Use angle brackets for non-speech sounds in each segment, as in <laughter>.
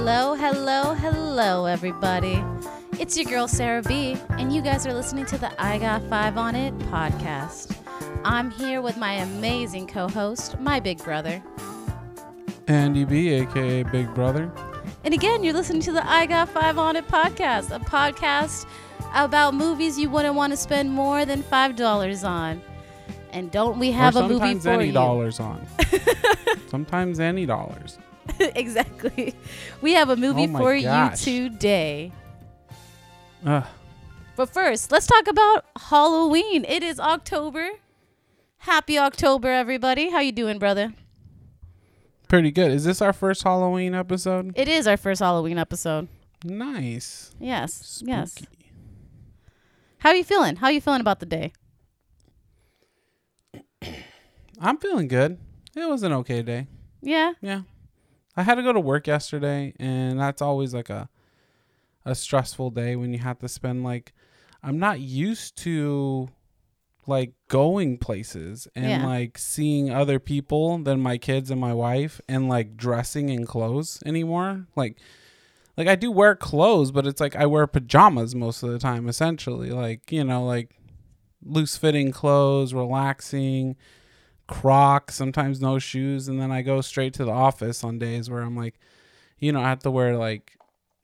Hello, hello, hello, everybody. It's your girl Sarah B, and you guys are listening to the I Got Five on It podcast. I'm here with my amazing co host, my big brother. Andy B, aka Big Brother. And again, you're listening to the I Got Five on It podcast, a podcast about movies you wouldn't want to spend more than $5 on. And don't we have or a movie sometimes for any you? dollars on. <laughs> sometimes any dollars. <laughs> exactly. We have a movie Oh for gosh. you today. Ugh. But first, let's talk about Halloween. It is October. Happy October, everybody. How you doing, brother? Pretty good. Is this our first Halloween episode? It is our first Halloween episode. Nice. Yes. Yes. How are you feeling? How are you feeling about the day? <clears throat> I'm feeling good. It was an okay day. Yeah. Yeah. I had to go to work yesterday and that's always like a a stressful day when you have to spend like I'm not used to like going places and Yeah. like seeing other people than my kids and my wife and like dressing in clothes anymore. Like like I do wear clothes, but it's like I wear pajamas most of the time essentially. Like, you know, like loose fitting clothes, relaxing, Crocs, sometimes no shoes, and then I go straight to the office on days where I'm like, you know, I have to wear like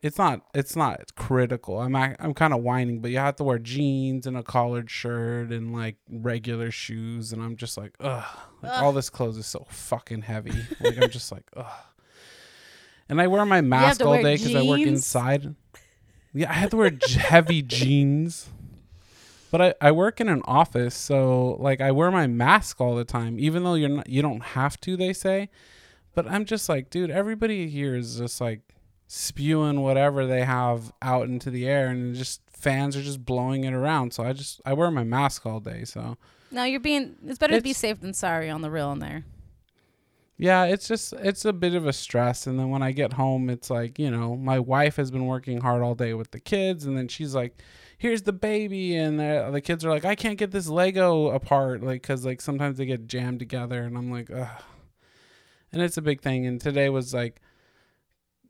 it's not it's not critical. I'm I'm kind of whining, but you have to wear jeans and a collared shirt and like regular shoes, and I'm just like, ugh, like all this clothes is so fucking heavy. like I'm just like, ugh. And I wear my mask all day because I work inside. Yeah, I have to wear heavy jeans. But I, I work in an office, so like I wear my mask all the time, even though you're not you don't have to, they say. But I'm just like, dude, everybody here is just like spewing whatever they have out into the air and just fans are just blowing it around. So I just I wear my mask all day. So No, you're being. It's better to be safe than sorry on the real in there. yeah, it's just it's a bit of a stress and then when I get home it's like, you know, my wife has been working hard all day with the kids and then she's like here's the baby and the, the kids are like i can't get this lego apart like because like sometimes they get jammed together and i'm like ugh and it's a big thing and today was like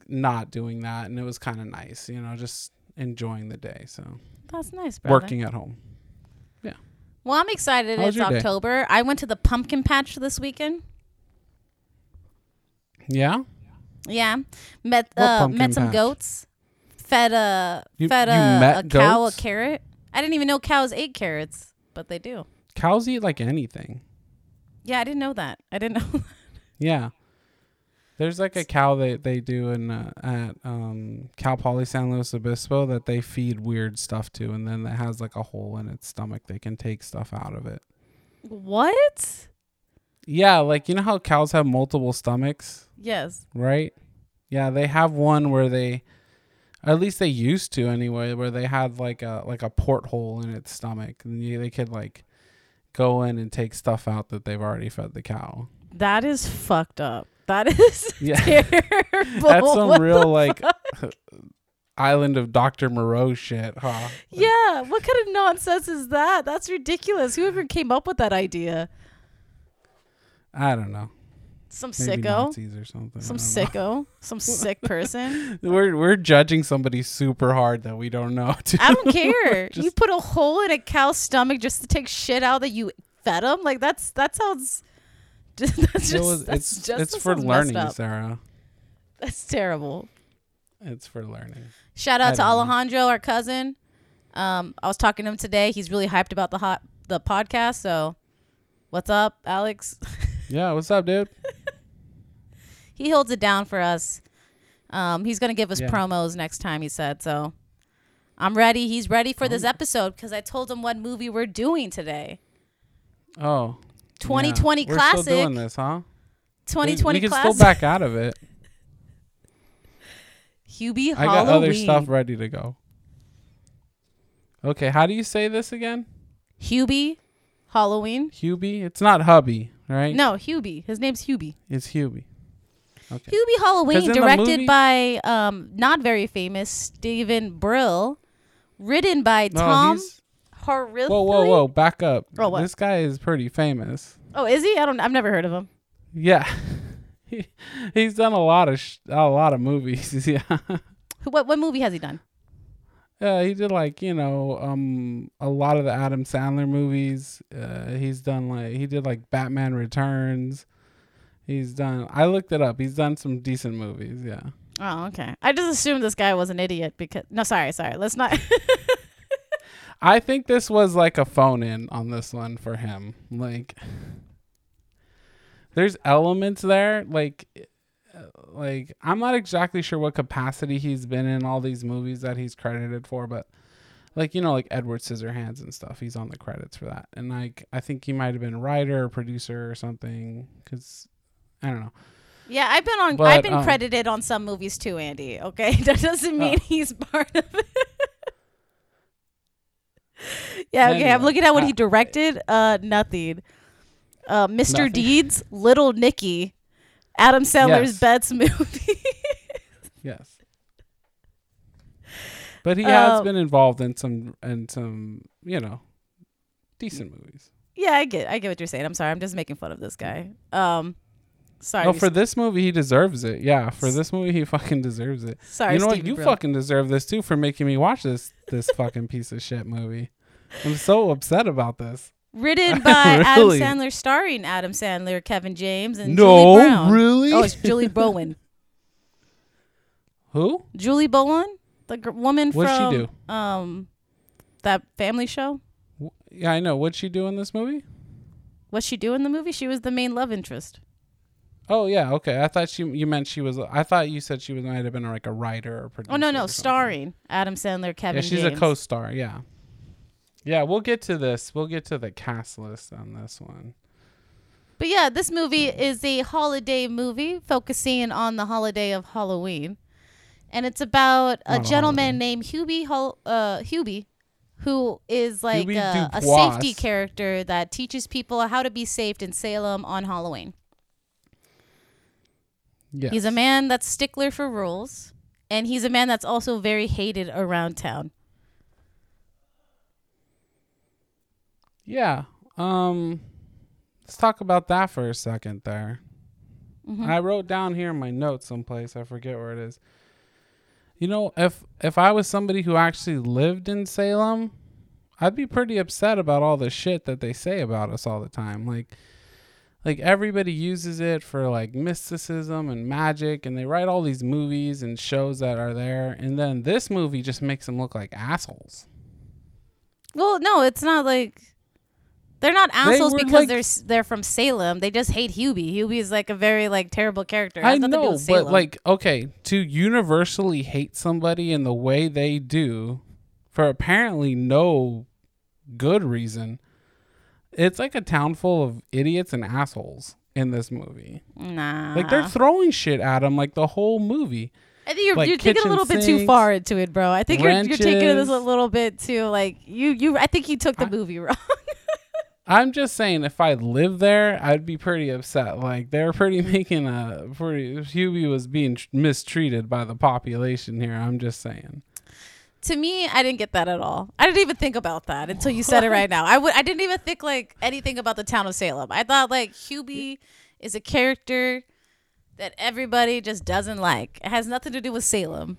not doing that and it was kind of nice you know just enjoying the day so That's nice, brother. working at home yeah Well, I'm excited. How it's your day? October. I went to the pumpkin patch this weekend. yeah Yeah, met uh, met some patch? goats. Fed a You- fed you a, a cow a carrot. I didn't even know cows ate carrots, but they do. cows eat like anything Yeah, I didn't know that. I didn't <laughs> know. yeah there's like a cow that they do in uh, at um cal poly san luis obispo that they feed weird stuff to and then it has like a hole in its stomach they can take stuff out of it what? Yeah, like you know how cows have multiple stomachs, Yes. right? Yeah, they have one where they at least they used to anyway, where they had like a like a porthole in its stomach and you, they could like go in and take stuff out that they've already fed the cow. That is fucked up. That <laughs> is <laughs> Yeah. terrible. That's some What real like <laughs> island of Dr. Moreau shit, huh? Yeah, what kind of nonsense is that? That's ridiculous. Whoever came up with that idea? I don't know. Some Maybe sicko. Nazis or something. Some I sicko. Some sick person. <laughs> We're we're judging somebody super hard that we don't know. Too. I don't care. <laughs> you put a hole in a cow's stomach just to take shit out that you fed him. Like that's that sounds. <laughs> That's just, It was- that's it's just it's that for sounds messed learning, up. Sarah. That's terrible. It's for learning. Shout I out to don't know. Alejandro, our cousin. Um, I was talking to him today. He's really hyped about the hot the podcast. So, what's up, Alex? Yeah, what's up, dude? He holds it down for us. Um, he's gonna give us Yeah. promos next time. He said so. I'm ready. He's ready for this Oh. episode because I told him what movie we're doing today. Oh, 2020 yeah. We're still doing this, huh? 2020 We, we can classic. still back out of it. <laughs> Hubie I Halloween. got other stuff ready to go. Okay, how do you say this again? Hubie Halloween. Hubie? It's not hubby, right? No, Hubie. His name's Hubie. it's Hubie. Okay. Hubie Halloween, directed movie- by um, not very famous Steven Brill, written by No, Tom whoa, whoa, whoa! Back up. Oh, what? This guy is pretty famous. Oh, is he? I don't. I've never heard of him. Yeah, <laughs> he, he's done a lot of sh- a lot of movies. <laughs> yeah. Who- What what movie has he done? Yeah, he did like you know um a lot of the Adam Sandler movies. Uh, he's done like he did like Batman Returns. He's done. I looked it up. He's done some decent movies. Yeah. Oh, okay. I just assumed this guy was an idiot because no, sorry, sorry. Let's not. <laughs> I think this was like a phone in on this one for him. Like, there's elements there. Like, uh, like I'm not exactly sure what capacity he's been in all these movies that he's credited for, but like you know, like Edward Scissorhands and stuff. He's on the credits for that, and like I think he might have been a writer or producer or something. Cause I don't know. yeah, I've been on. But, I've been um, credited on some movies too, Andy. Okay, <laughs> that doesn't mean Oh. he's part of it. <laughs> yeah, okay. I'm looking at what uh, he directed. Uh, nothing. Uh, Mr. Nothing. Deeds, Little Nicky, Adam Sandler's Yes. Bets movie. <laughs> Yes. But he has Um, been involved in some in some you know decent movies. yeah, I get, I get what you're saying. I'm sorry, I'm just making fun of this guy. Um, sorry, Oh, for this movie, he deserves it. Yeah, for this movie, he fucking deserves it. sorry, you know what? You Bro. fucking deserve this too for making me watch this this fucking piece of shit movie. I'm so upset about this. Written <laughs> by Really? Adam Sandler, starring Adam Sandler, Kevin James, and no, Julie Brown. really? Oh, it's Julie Bowen. Who? Julie Bowen, the gr- woman What'd she from um that family show. Yeah, I know. What'd she do in this movie? What's she do in the movie? She was the main love interest. Oh yeah, okay. I thought she you meant she was. I thought you said she was might have been like a writer or producer. Oh no, no, starring Adam Sandler, Kevin. Yeah, she's James. a co-star. Yeah. Yeah, we'll get to this. We'll get to the cast list on this one. But yeah, this movie is a holiday movie focusing on the holiday of Halloween. And it's about a Not a gentleman named Hubie Hol- uh Hubie who is like a, a safety character that teaches people how to be safe in Salem on Halloween. Yeah. He's a man that's stickler for rules, and he's a man that's also very hated around town. Yeah. Um let's talk about that for a second there. Mhm. I wrote down here in my notes someplace, I forget where it is. You know, if if I was somebody who actually lived in Salem, I'd be pretty upset about all the shit that they say about us all the time. Like like everybody uses it for like mysticism and magic and they write all these movies and shows that are there and then this movie just makes them look like assholes. Well, no, it's not like they're not assholes were, because like- they're they're from Salem. They just hate Hubie. Hubie is like a very like terrible character. I nothing to do know, but like, okay, to universally hate somebody in the way they do, for apparently no good reason, it's like a town full of idiots and assholes in this movie. nah, Like they're throwing shit at him like the whole movie. I think you're, like you're taking a little bit too far into it, bro. I think you're, you're taking this a little bit too like you you. I think you took the I- movie wrong. <laughs> I'm just saying, if I lived there, I'd be pretty upset. Like they're pretty <laughs> making a pretty. Huey was being tr- mistreated by the population here. I'm just saying. To me, I didn't get that at all. I didn't even think about that until you said it right now. I would. I didn't even think like anything about the town of Salem. I thought like Hubie is a character that everybody just doesn't like. It has nothing to do with Salem.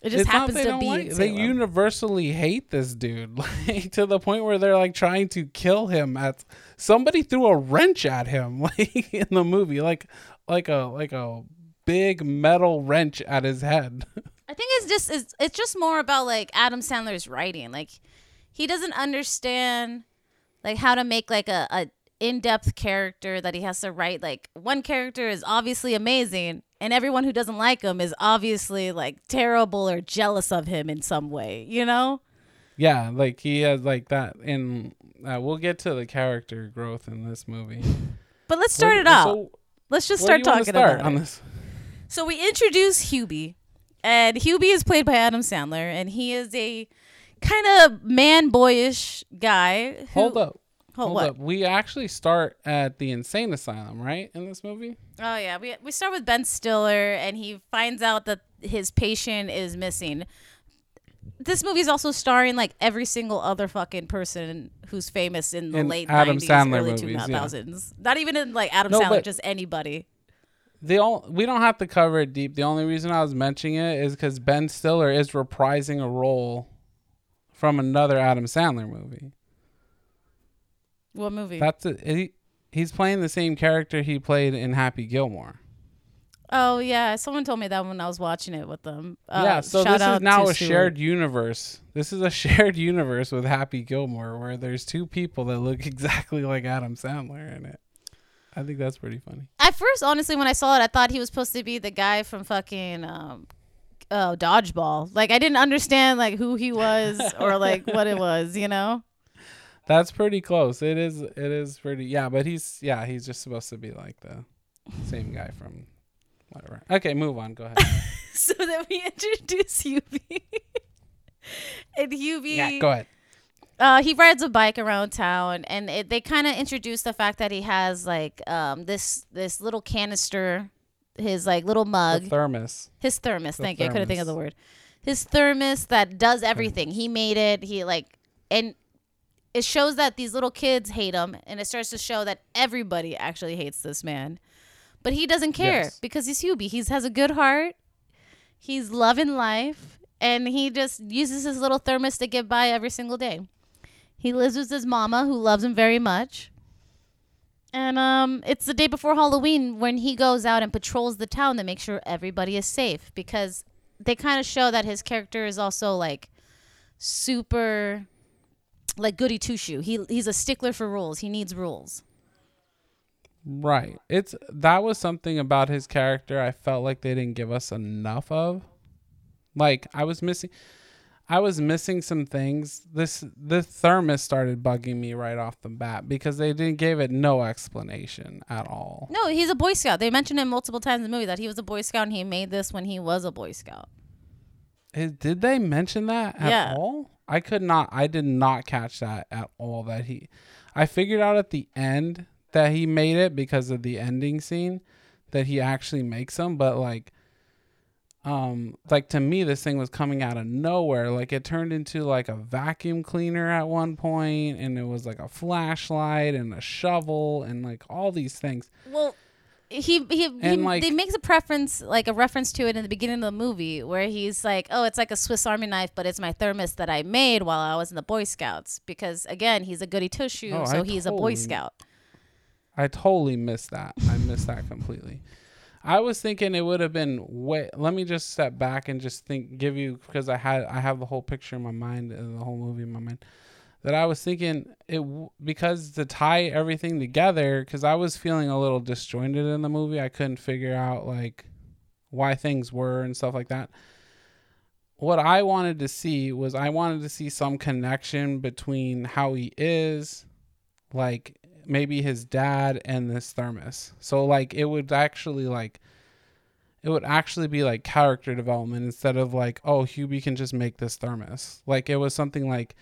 It just It's happens to be like- they universally hate this dude <laughs> like to the point where they're like trying to kill him at somebody threw a wrench at him <laughs> like in the movie like like a like a big metal wrench at his head <laughs> I think it's just it's, it's just more about like Adam Sandler's writing. Like he doesn't understand like how to make like a, a in-depth character that he has to write. Like one character is obviously amazing and everyone who doesn't like him is obviously like terrible or jealous of him in some way, you know? yeah like he has like that and uh, we'll get to the character growth in this movie <laughs> But let's start it out. so let's just start talking start about on it. this So we introduce Hubie, and Hubie is played by Adam Sandler, and he is a kind of man boyish guy. Who, hold up Hold, hold up we actually start at the insane asylum right in this movie Oh yeah, we we start with Ben Stiller, and he finds out that his patient is missing. This movie is also starring like every single other fucking person who's famous in the In late Adam nineties, Sandler early two movies, yeah. Not even in like Adam No, Sandler, just anybody. The all we don't have to cover it deep. The only reason I was mentioning it is because Ben Stiller is reprising a role from another Adam Sandler movie. What movie? That's it. He, he's playing the same character he played in Happy Gilmore. oh yeah, someone told me that when I was watching it with them. Uh, yeah, so this is now a shared universe. This is a <laughs> shared universe with Happy Gilmore where there's two people that look <laughs> exactly like Adam Sandler in it. I think that's pretty funny. At first, honestly, when I saw it, I thought he was supposed to be the guy from fucking um, oh, dodgeball. Like I didn't understand like who he was or like what it was. You know? <laughs> That's pretty close. It is it is pretty yeah, but he's yeah, he's just supposed to be like the same guy from whatever. Okay, move on. Go ahead. <laughs> so then we introduce Hubie, <laughs> and Hubie. yeah, go ahead. Uh, he rides a bike around town, and it, they kind of introduce the fact that he has like um, this this little canister, his like little The mug, thermos. his thermos. the Thank you. I couldn't think of the word. His thermos that does everything. He made it. He like and it shows that these little kids hate him, and it starts to show that everybody actually hates this man. But he doesn't care Yes. because he's Hubie. He has a good heart. He's loving life, and he just uses his little thermos to get by every single day. He lives with his mama, who loves him very much. And um, it's the day before Halloween when he goes out and patrols the town to make sure everybody is safe because they kind of show that his character is also like super like goody two shoe. He he's a stickler for rules. He needs rules. Right. It's that was something about his character I felt like they didn't give us enough of. Like I was missing I was missing some things. This the thermos started bugging me right off the bat because they didn't give it no explanation at all. No, he's a Boy Scout. They mentioned him multiple times in the movie that he was a Boy Scout and he made this when he was a Boy Scout. Eh, Did they mention that at Yeah. all? I could not I did not catch that at all that he I figured out at the end that he made it because of the ending scene that he actually makes them but like um like to me this thing was coming out of nowhere like it turned into like a vacuum cleaner at one point and it was like a flashlight and a shovel and like all these things Well, he he, he like- they makes a preference like a reference to it in the beginning of the movie where he's like, "Oh, it's like a Swiss Army knife, but it's my thermos that I made while I was in the Boy Scouts." Because again, he's a goody two shoe, Oh, so I he's a Boy Scout. I totally missed that. I missed that completely. I was thinking it would have been way. Let me just step back and just think, give you because I had I have the whole picture in my mind, and the whole movie in my mind. That I was thinking it because to tie everything together, because I was feeling a little disjointed in the movie. I couldn't figure out like why things were and stuff like that. What I wanted to see was I wanted to see some connection between how he is, like maybe his dad and this thermos. So like it would actually like it would actually be like character development instead of like oh Hubie can just make this thermos. Like it was something like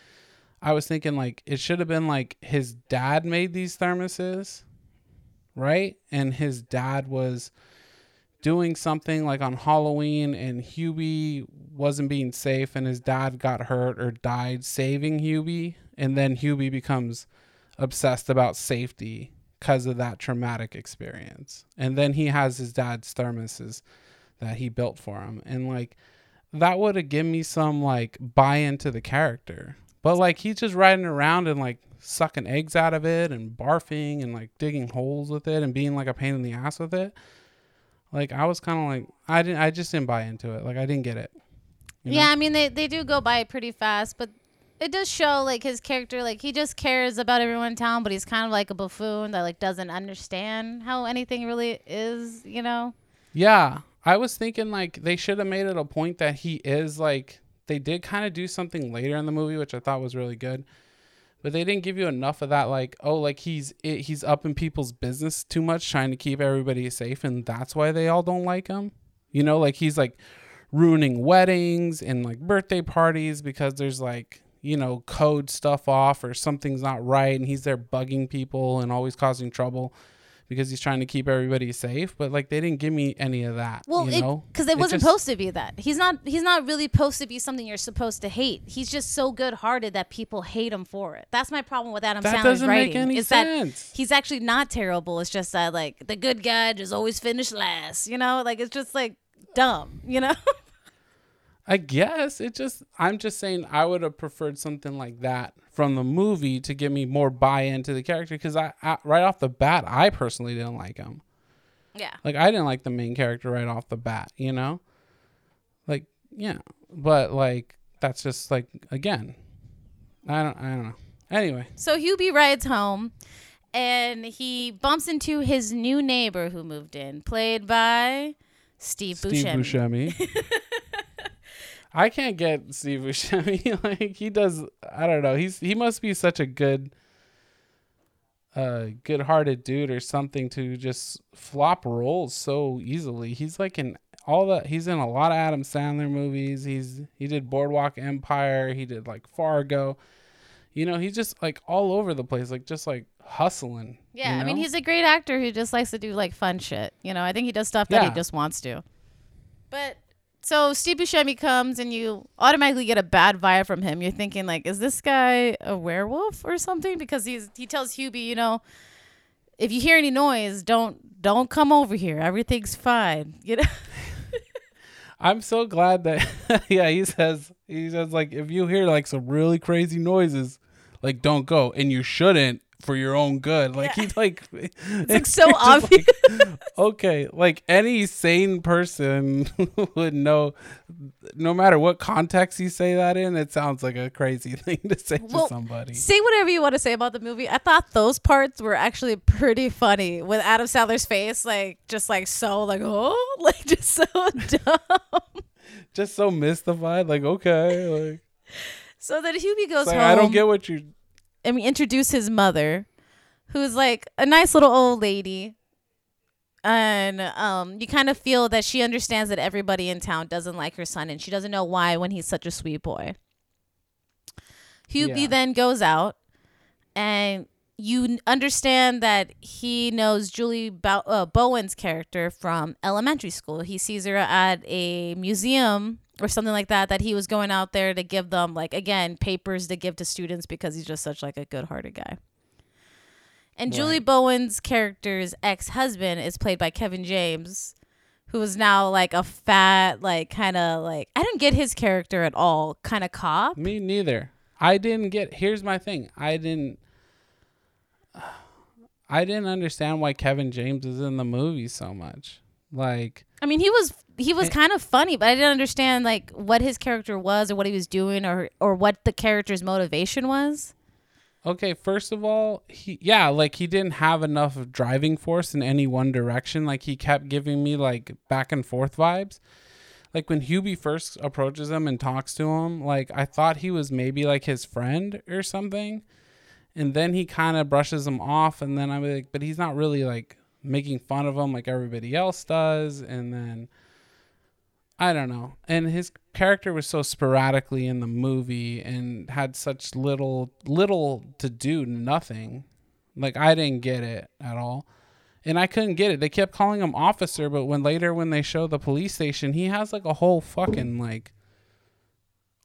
I was thinking like it should have been like his dad made these thermoses, right? And his dad was doing something like on Halloween and Hubie wasn't being safe and his dad got hurt or died saving Hubie and then Hubie becomes obsessed about safety because of that traumatic experience. And then he has his dad's thermoses that he built for him. And like that would have given me some like buy into the character. But like he's just riding around and like sucking eggs out of it and barfing and like digging holes with it and being like a pain in the ass with it. Like I was kind of like I didn't I just didn't buy into it. Like I didn't get it. you know? Yeah, I mean they they do go by pretty fast, but it does show like his character like he just cares about everyone in town, but he's kind of like a buffoon that like doesn't understand how anything really is, you know. Yeah, I was thinking like they should have made it a point that he is like they did kind of do something later in the movie, which I thought was really good. But they didn't give you enough of that, like oh, like he's it, he's up in people's business too much, trying to keep everybody safe, and that's why they all don't like him. You know, like he's like ruining weddings and like birthday parties because there's like you know code stuff off or something's not right, and he's there bugging people and always causing trouble because he's trying to keep everybody safe. But like they didn't give me any of that. Well, you know, because it, wasn't just- supposed to be that. He's not. He's not really supposed to be something you're supposed to hate. He's just so good-hearted that people hate him for it. That's my problem with Adam That Sandler's doesn't writing. make any is sense. that he's actually not terrible. It's just that like the good guy just always finish last. You know, like it's just like dumb. You know. <laughs> I guess it just. I'm just saying I would have preferred something like that from the movie to give me more buy into the character because I, I right off the bat I personally didn't like him. yeah. Like I didn't like the main character right off the bat, you know? Like, yeah. But like that's just like again. I don't I don't know. Anyway, So Hubie rides home and he bumps into his new neighbor who moved in, played by Steve, Steve Buscemi. Buscemi. <laughs> I can't get Steve Buscemi. <laughs> like he does I don't know. He's he must be such a good uh good hearted dude or something to just flop roles so easily. He's like in all the he's in a lot of Adam Sandler movies. He's he did Boardwalk Empire, he did like Fargo. You know, he's just like all over the place, like just like hustling. Yeah, you I mean he's a great actor who just likes to do like fun shit. You know, I think he does stuff that he just wants to. But so Steve Buscemi comes and you automatically get a bad vibe from him. You're thinking like, is this guy a werewolf or something? Because he's he tells Hubie, you know, if you hear any noise, don't don't come over here. Everything's fine. <laughs> You know. I'm so glad that <laughs> yeah, he says he says like if you hear like some really crazy noises, like don't go and you shouldn't for your own good. Like Yeah. he's like <laughs> It's like so <laughs> obvious. <laughs> okay, like any sane person would know no matter what context you say that in, it sounds like a crazy thing to say Well, to somebody. Say whatever you want to say about the movie. I thought those parts were actually pretty funny with Adam Sandler's face, like just like so, like oh, like just so dumb. Just so mystified, like okay, like, So then Hubie goes like, home. I don't get what you and we introduce his mother, who's like a nice little old lady. And um, you kind of feel that she understands that everybody in town doesn't like her son, and she doesn't know why when he's such a sweet boy. Hubie Yeah. then goes out, and you understand that he knows Julie Bow- uh, Bowen's character from elementary school. He sees her at a museum or something like that. That he was going out there to give them, like again, papers to give to students because he's just such like a good-hearted guy. And Julie Bowen's character's ex-husband is played by Kevin James, who is now like a fat, like kind of like I didn't get his character at all, kind of cop. Me neither. I didn't get. Here's my thing. I didn't. <sighs> I didn't understand why Kevin James is in the movie so much. Like, I mean, he was he was eh. kind of funny, but I didn't understand like what his character was or what he was doing or or what the character's motivation was. okay, first of all, he yeah, like he didn't have enough driving force in any one direction. Like he kept giving me like back and forth vibes. Like when Hubie first approaches him and talks to him, like I thought he was maybe like his friend or something. And then he kind of brushes him off and then I'm like, but he's not really like making fun of him like everybody else does and then I don't know. And his character was so sporadically in the movie and had such little little to do, nothing. Like I didn't get it at all. And I couldn't get it. They kept calling him officer, but when later when they show the police station, he has like a whole fucking like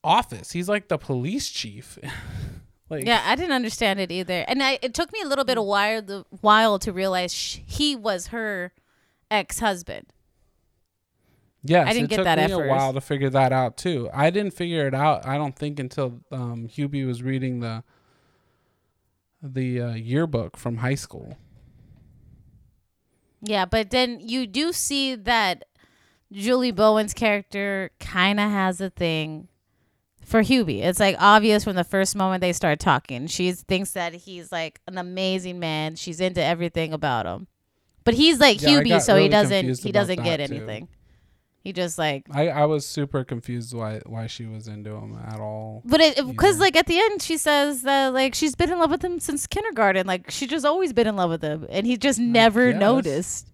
office. He's like the police chief. <laughs> like Yeah, I didn't understand it either, and I, it took me a little bit of while while to realize he was her ex husband. Yes, I didn't it get took that me at a first. while to figure that out too. I didn't figure it out. I don't think until um, Hubie was reading the the uh, yearbook from high school. Yeah, but then you do see that Julie Bowen's character kind of has a thing for Hubie. It's like obvious from the first moment they start talking. She thinks that he's like an amazing man. She's into everything about him. But he's like Yeah, Hubie, so he doesn't he doesn't get anything. too. He just like I, I was super confused why why she was into him at all. But it because like at the end she says that like she's been in love with him since kindergarten. Like she just always been in love with him, and he just never noticed.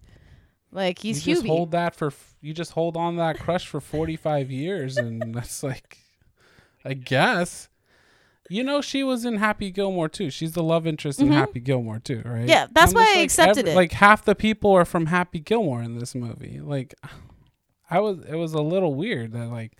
Like he's you just hold that for you just hold on that crush for 45 years and <laughs> that's like I guess You know, she was in Happy Gilmore too. She's the love interest in Mhm. Happy Gilmore too, right? Yeah, that's I'm why just I like, accepted it. Like half the people are from Happy Gilmore in this movie. Like, I was, it was a little weird that like,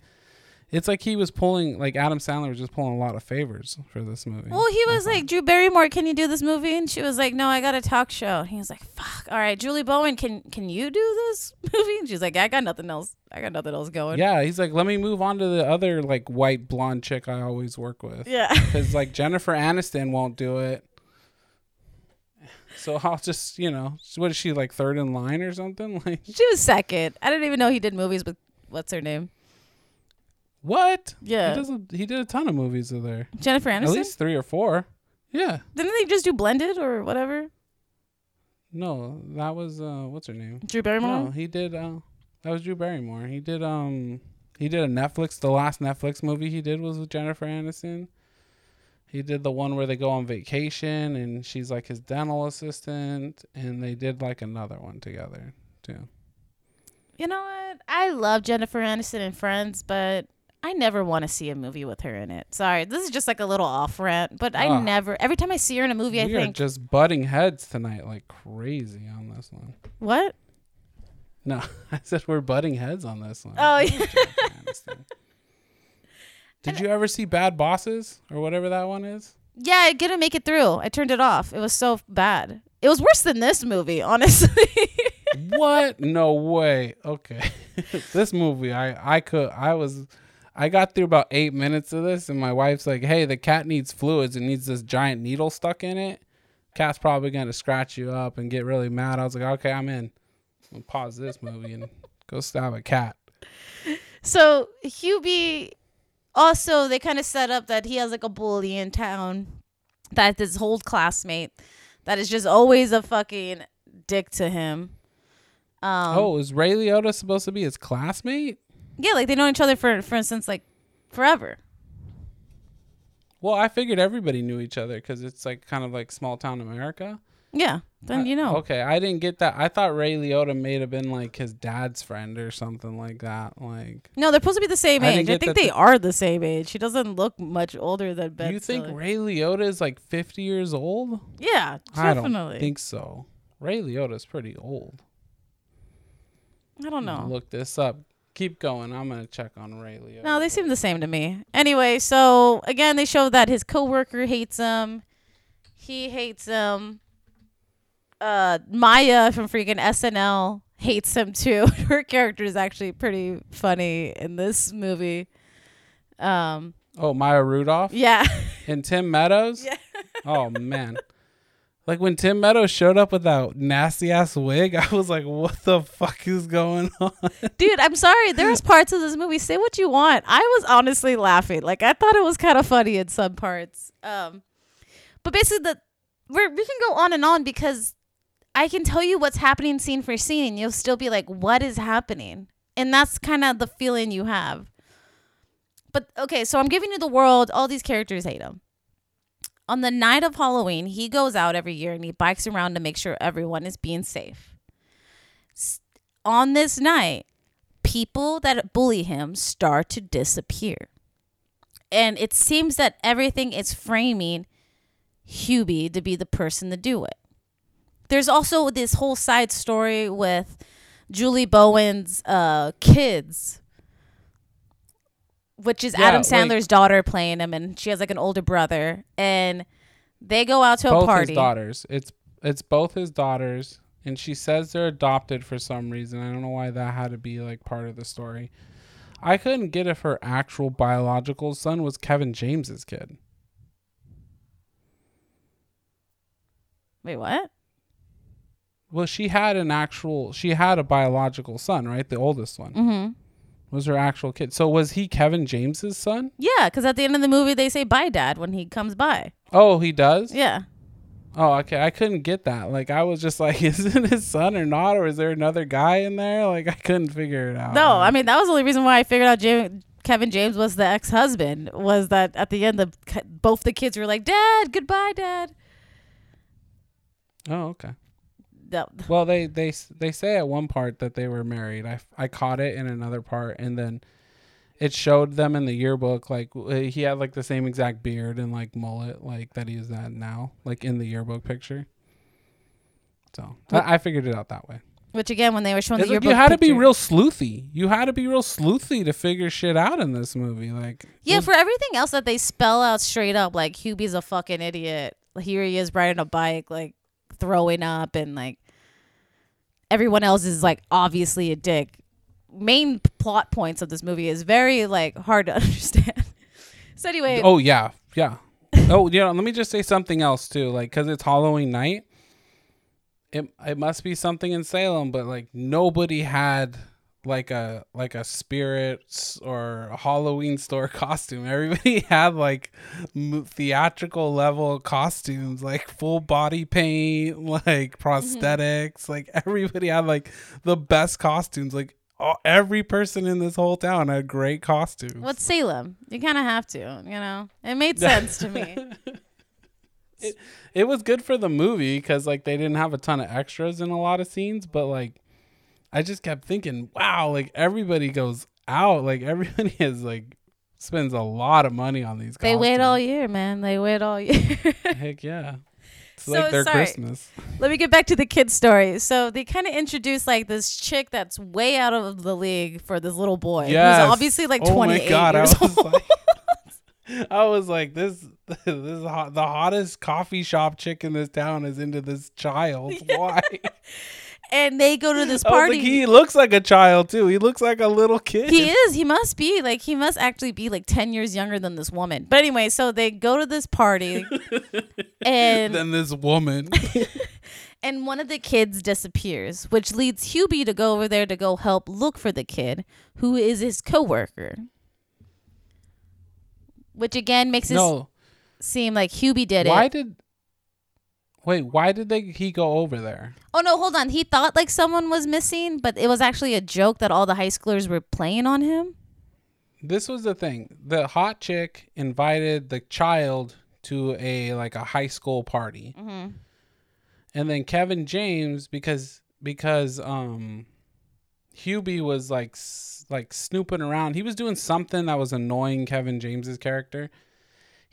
it's like he was pulling, like Adam Sandler was just pulling a lot of favors for this movie. Well, he was like, Drew Barrymore, can you do this movie? And she was like, No, I got a talk show. And he was like, Fuck. All right, Julie Bowen, can can you do this <laughs> movie? And she's like, I got nothing else. I got nothing else going. yeah, he's like, let me move on to the other like white blonde chick I always work with. Yeah. <laughs> because like Jennifer Aniston won't do it. So I'll just, you know, what is she like third in line or something? <laughs> Like she was second. I didn't even know he did movies with what's her name? what? Yeah. He doesn't. He did a ton of movies with her. Jennifer Anderson. At least three or four. Yeah. Didn't they just do Blended or whatever? No, that was uh, what's her name? Drew Barrymore. No, he did. Uh, that was Drew Barrymore. He did. Um, he did a Netflix. The last Netflix movie he did was with Jennifer Aniston. He did the one where they go on vacation and she's like his dental assistant, and they did like another one together too. You know what? I love Jennifer Aniston and Friends, but I never want to see a movie with her in it. Sorry, this is just like a little off rant, but I Ah. never. Every time I see her in a movie, I think. just butting heads tonight like crazy on this one. what? No, <laughs> I said we're butting heads on this one. Oh, yeah. <laughs> love Jennifer Aniston. Did you ever see Bad Bosses or whatever that one is? Yeah, I didn't make it through. I turned it off. It was so bad. It was worse than this movie, <laughs> honestly. what? No way. Okay. <laughs> this movie, I I could I was I got through about eight minutes of this, and my wife's like, "Hey, the cat needs fluids. It needs this giant needle stuck in it. Cat's probably gonna scratch you up and get really mad." I was like, "Okay, I'm in. I'll pause this movie and go stab a cat." so Hubie, also they kind of set up that he has like a bully in town, that this whole classmate, that is just always a fucking dick to him. Um, oh, is Ray Liotta supposed to be his classmate? yeah, like they know each other for, for instance, like forever. Well, I figured everybody knew each other because it's like kind of like small town America. Yeah, then you know. Okay, I didn't get that. I thought Ray Liotta may have been like his dad's friend or something like that. Like, No, they're supposed to be the same I age. I think they the- are the same age. She doesn't look much older than Ben. do you think Stiller. Ray Liotta is like 50 years old? Yeah, I definitely. don't think so. Ray Liotta's pretty old. I don't know. Look this up. Keep going. I'm gonna check on Ray Liotta. No, they seem the same to me. Anyway, so again, they show that his coworker hates him. He hates him. Uh, Maya from freaking SNL hates him too. <laughs> Her character is actually pretty funny in this movie. Um, Oh, Maya Rudolph yeah, <laughs> and Tim Meadows. Yeah. Oh man. Like when Tim Meadows showed up with that nasty ass wig, I was like, "What the fuck is going <laughs> on?" dude, I'm sorry. There was parts of this movie. Say what you want. I was honestly laughing. Like I thought it was kind of funny in some parts. Um, but basically, the we're, we can go on and on because I can tell you what's happening scene for scene, you'll still be like, "What is happening?" And that's kind of the feeling you have. But okay, so I'm giving you the world. All these characters hate him. On the night of Halloween, he goes out every year and he bikes around to make sure everyone is being safe. On this night, people that bully him start to disappear. And it seems that everything is framing Hubie to be the person to do it. There's also this whole side story with Julie Bowen's uh, kids, which is Yeah, Adam like- Sandler's daughter playing him, and she has like an older brother. And they go out to a party. both party. his daughters. It's it's both his daughters, and she says they're adopted for some reason. I don't know why that had to be like part of the story. I couldn't get if her actual biological son was Kevin James's kid. Wait, what? Well, she had an actual. She had a biological son, right? The oldest one Mm-hmm. was her actual kid. So was he Kevin James's son? Yeah, because at the end of the movie, they say bye, dad, when he comes by. Oh, he does. Yeah. Oh, okay. I couldn't get that. Like, I was just <laughs> like, is it his son or not, or is there another guy in there? Like, I couldn't figure it out. No, I mean, that was the only reason why I figured out James, Kevin James was the ex husband, was that at the end, the both the kids were like, Dad, goodbye, Dad. Oh, okay. Well, they they they say at one part that they were married. i i caught it in another part, and then it showed them in the yearbook like eh, he had like the same exact beard and like mullet like that he is that now like in the yearbook picture. So I, I figured it out that way. Which again, when they were showing It's the like yearbook, you had to be real sleuthy. You had to be real sleuthy to figure shit out in this movie. Like Yeah, was- for everything else that they spell out straight up, like Hubie's a fucking idiot. Here he is riding a bike, like throwing up, and like everyone else is like obviously a dick. Main plot points of this movie is very like hard to <laughs> understand. so anyway, Oh yeah, yeah. oh yeah. Let me just say something else too. Like, cause it's Halloween night. It it must be something in Salem, but like nobody had like a like a spirits or a Halloween store <laughs> costume. Everybody <laughs> had like theatrical level costumes, like full body paint, <laughs> like mm-hmm. prosthetics. Like everybody had like the best costumes. Like all, every person in this whole town had great costumes. what's Salem? You kind of have to, you know. It made sense to me. it, it was good for the movie because like they didn't have a ton of extras in a lot of scenes but like i just kept thinking wow like everybody goes out like everybody <laughs> is like spends a lot of money on these They wait all year, man. They wait all year. <laughs> heck yeah it's So, like their sorry. christmas Let me get back to the kid story. So they kind of introduce like this chick that's way out of the league for this little boy. Who's obviously like oh 28 my god years i was old. like <laughs> I was like, this, this is hot, the hottest coffee shop chick in this town is into this child. Why? And they go to this I was party. like, he looks like a child too. He looks like a little kid. he is. He must be like he must actually be like ten years younger than this woman. But anyway, so they go to this party, <laughs> and then this woman. <laughs> <laughs> and one of the kids disappears, which leads Hubie to go over there to go help look for the kid, who is his coworker. Which again makes it no, seem like Hubie did why it. Why did? Wait, why did they? He go over there? Oh no, hold on. He thought like someone was missing, but it was actually a joke that all the high schoolers were playing on him. This was the thing. The hot chick invited the child to a like a high school party, Mm-hmm. and then Kevin James because because um, Hubie was like s- like snooping around. He was doing something that was annoying Kevin James's character.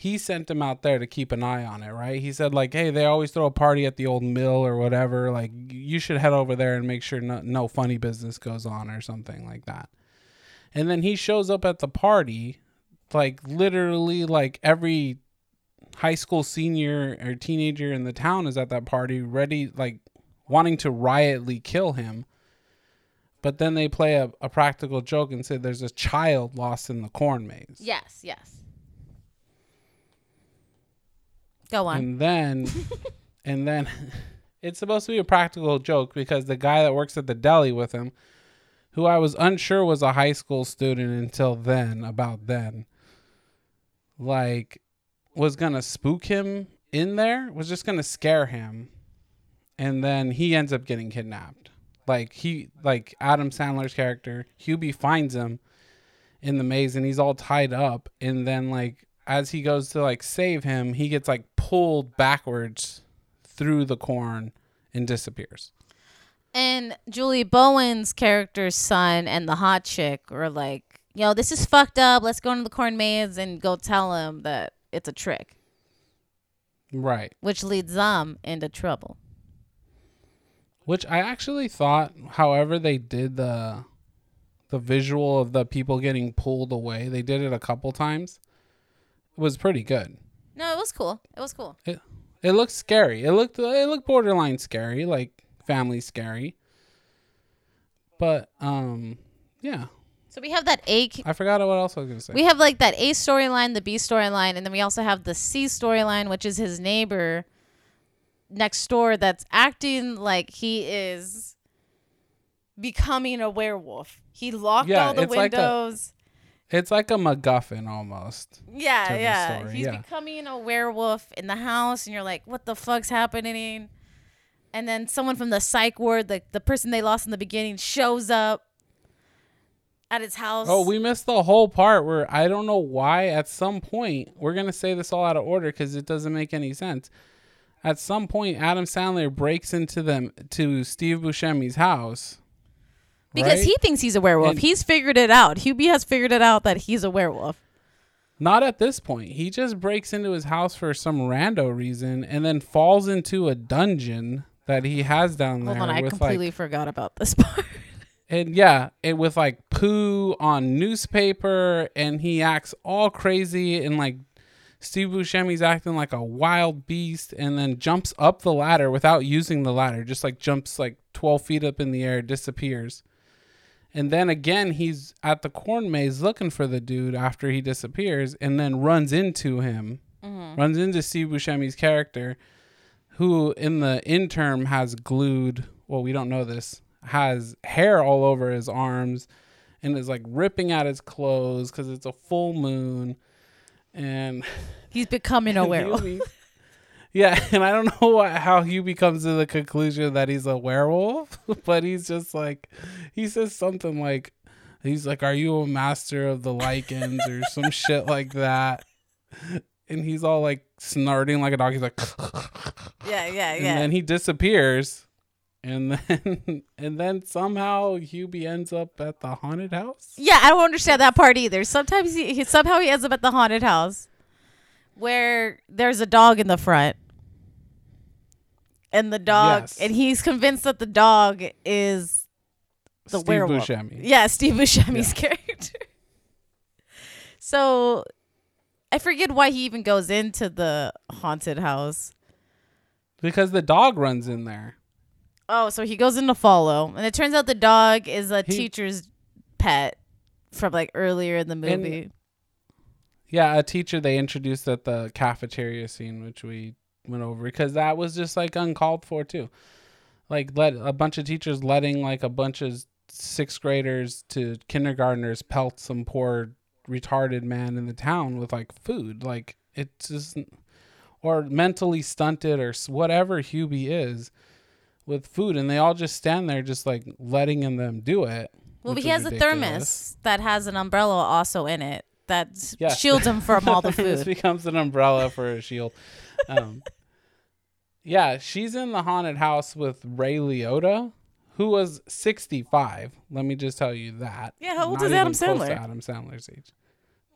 He sent him out there to keep an eye on it, right? He said like, "Hey, they always throw a party at the old mill or whatever. Like, you should head over there and make sure no, no funny business goes on or something like that." And then he shows up at the party, like literally, like every high school senior or teenager in the town is at that party, ready, like wanting to riotly kill him. But then they play a, a practical joke and say there's a child lost in the corn maze. Yes, yes. Go on. And then, <laughs> and then it's supposed to be a practical joke because the guy that works at the deli with him, who I was unsure was a high school student until then, about then, like, was gonna spook him in there, was just gonna scare him. And then he ends up getting kidnapped. Like, he, like, Adam Sandler's character, Hubie finds him in the maze and he's all tied up. And then, like, as he goes to, like, save him, he gets, like, pulled backwards through the corn and disappears. And Julie Bowen's character's son and the hot chick were like, yo, this is fucked up. Let's go into the corn maze and go tell him that it's a trick, Right. which leads them into trouble. Which I actually thought, however, they did the the visual of the people getting pulled away. They did it a couple times. Was pretty good. No, it was cool. It was cool. It it looked scary. It looked it looked borderline scary, like family scary. But um, yeah, So we have that A. I forgot what else I was gonna say. We have like that A storyline, the B storyline, and then we also have the C storyline, which is his neighbor next door that's acting like he is becoming a werewolf. He locked Yeah, all the it's like a- windows. It's like a MacGuffin almost. yeah, yeah. He's yeah. becoming a werewolf in the house, and you're like, what the fuck's happening? And then someone from the psych ward, the, the person they lost in the beginning, shows up at his house. Oh, we missed the whole part where I don't know why. At some point, we're gonna say this all out of order because it doesn't make any sense. At some point, Adam Sandler breaks into them to Steve Buscemi's house, Because right? he thinks he's a werewolf. And- he's figured it out. Hubie has figured it out that he's a werewolf. Not at this point. He just breaks into his house for some rando reason and then falls into a dungeon that he has down there Hold on, I completely like forgot about this <laughs> part. and yeah, and with like poo on newspaper and he acts all crazy and like Steve Buscemi's acting like a wild beast and then jumps up the ladder without using the ladder, just like jumps like 12 feet up in the air, disappears. And then again, he's at the corn maze looking for the dude after he disappears and then runs into him, mm-hmm. runs into Steve Buscemi's character, who in the interim has glued, well, we don't know this, has hair all over his arms and is like ripping at his clothes because it's a full moon. And He's becoming a <laughs> werewolf. Yeah, <laughs> and I don't know what, how Hubie comes to the conclusion that he's a werewolf, <laughs> but he's just like, he says something like, he's like, "Are you a master of the lichens?" or some <laughs> shit like that, and he's all like snorting like a dog. He's like, Yeah, yeah, yeah. and then he disappears, and then and then somehow Hubie ends up at the haunted house. yeah, I don't understand that part either. Sometimes he, he somehow he ends up at the haunted house where there's a dog in the front. And the dog Yes. and he's convinced that the dog is the Steve werewolf. Buscemi. Yeah, Steve Buscemi's character. so I forget why he even goes into the haunted house. because the dog runs in there. Oh, so he goes in to follow, and it turns out the dog is a He- teacher's pet from like earlier in the movie. Yeah, a teacher they introduced at the cafeteria scene, which we went over because that was just like uncalled for too. Like let a bunch of teachers letting like a bunch of sixth graders to kindergartners pelt some poor retarded man in the town with like food. Like it's just or mentally stunted or whatever Hubie is with food, and they all just stand there just like letting them do it. well, he has a thermos that has an umbrella also in it that Yes. shields him from all the <laughs> food. this becomes an umbrella for a shield. Um, yeah, she's in the haunted house with Ray Liotta, who was 65. Let me just tell you that. Yeah, how old Not is Adam even close to Sandler? Adam Sandler's age.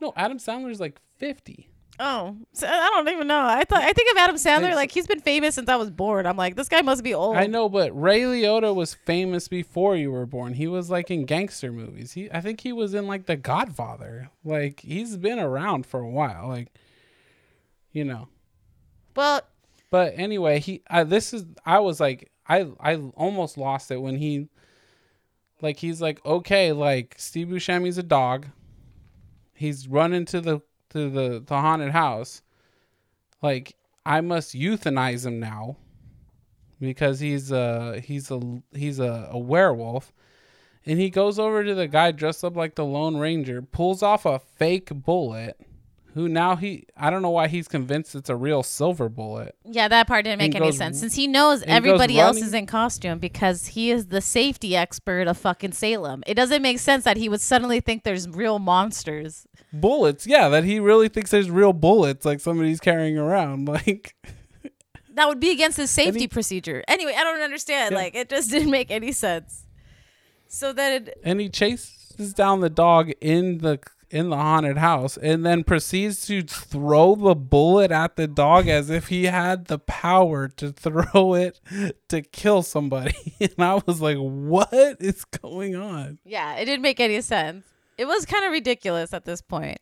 No, Adam Sandler's like 50. oh, so I don't even know. I thought I think of Adam Sandler It's- like he's been famous since I was born. I'm like, this guy must be old. I know, but Ray Liotta was famous before you were born. He was like in gangster movies. He, I think he was in like The Godfather. Like he's been around for a while. Like, you know. Well, But anyway, he I, this is I was like I I almost lost it when he like he's like okay like Steve Buscemi's a dog. He's running to the to the the haunted house. Like I must euthanize him now because he's a he's a he's a, a werewolf. And he goes over to the guy dressed up like the Lone Ranger, pulls off a fake bullet. Who now he I don't know why he's convinced it's a real silver bullet. yeah, that part didn't make And any goes- sense since he knows everybody else is in costume because he is the safety expert of fucking Salem. It doesn't make sense that he would suddenly think there's real monsters. bullets yeah that he really thinks there's real bullets like somebody's carrying around <laughs> like That would be against his safety he- procedure. Anyway, I don't understand. Yeah. Like it just <laughs> didn't make any sense. So then it, and he chases down the dog in the in the haunted house and then proceeds to throw the bullet at the dog as if he had the power to throw it to kill somebody <laughs> and i was like what is going on Yeah, it didn't make any sense. It was kind of ridiculous at this point.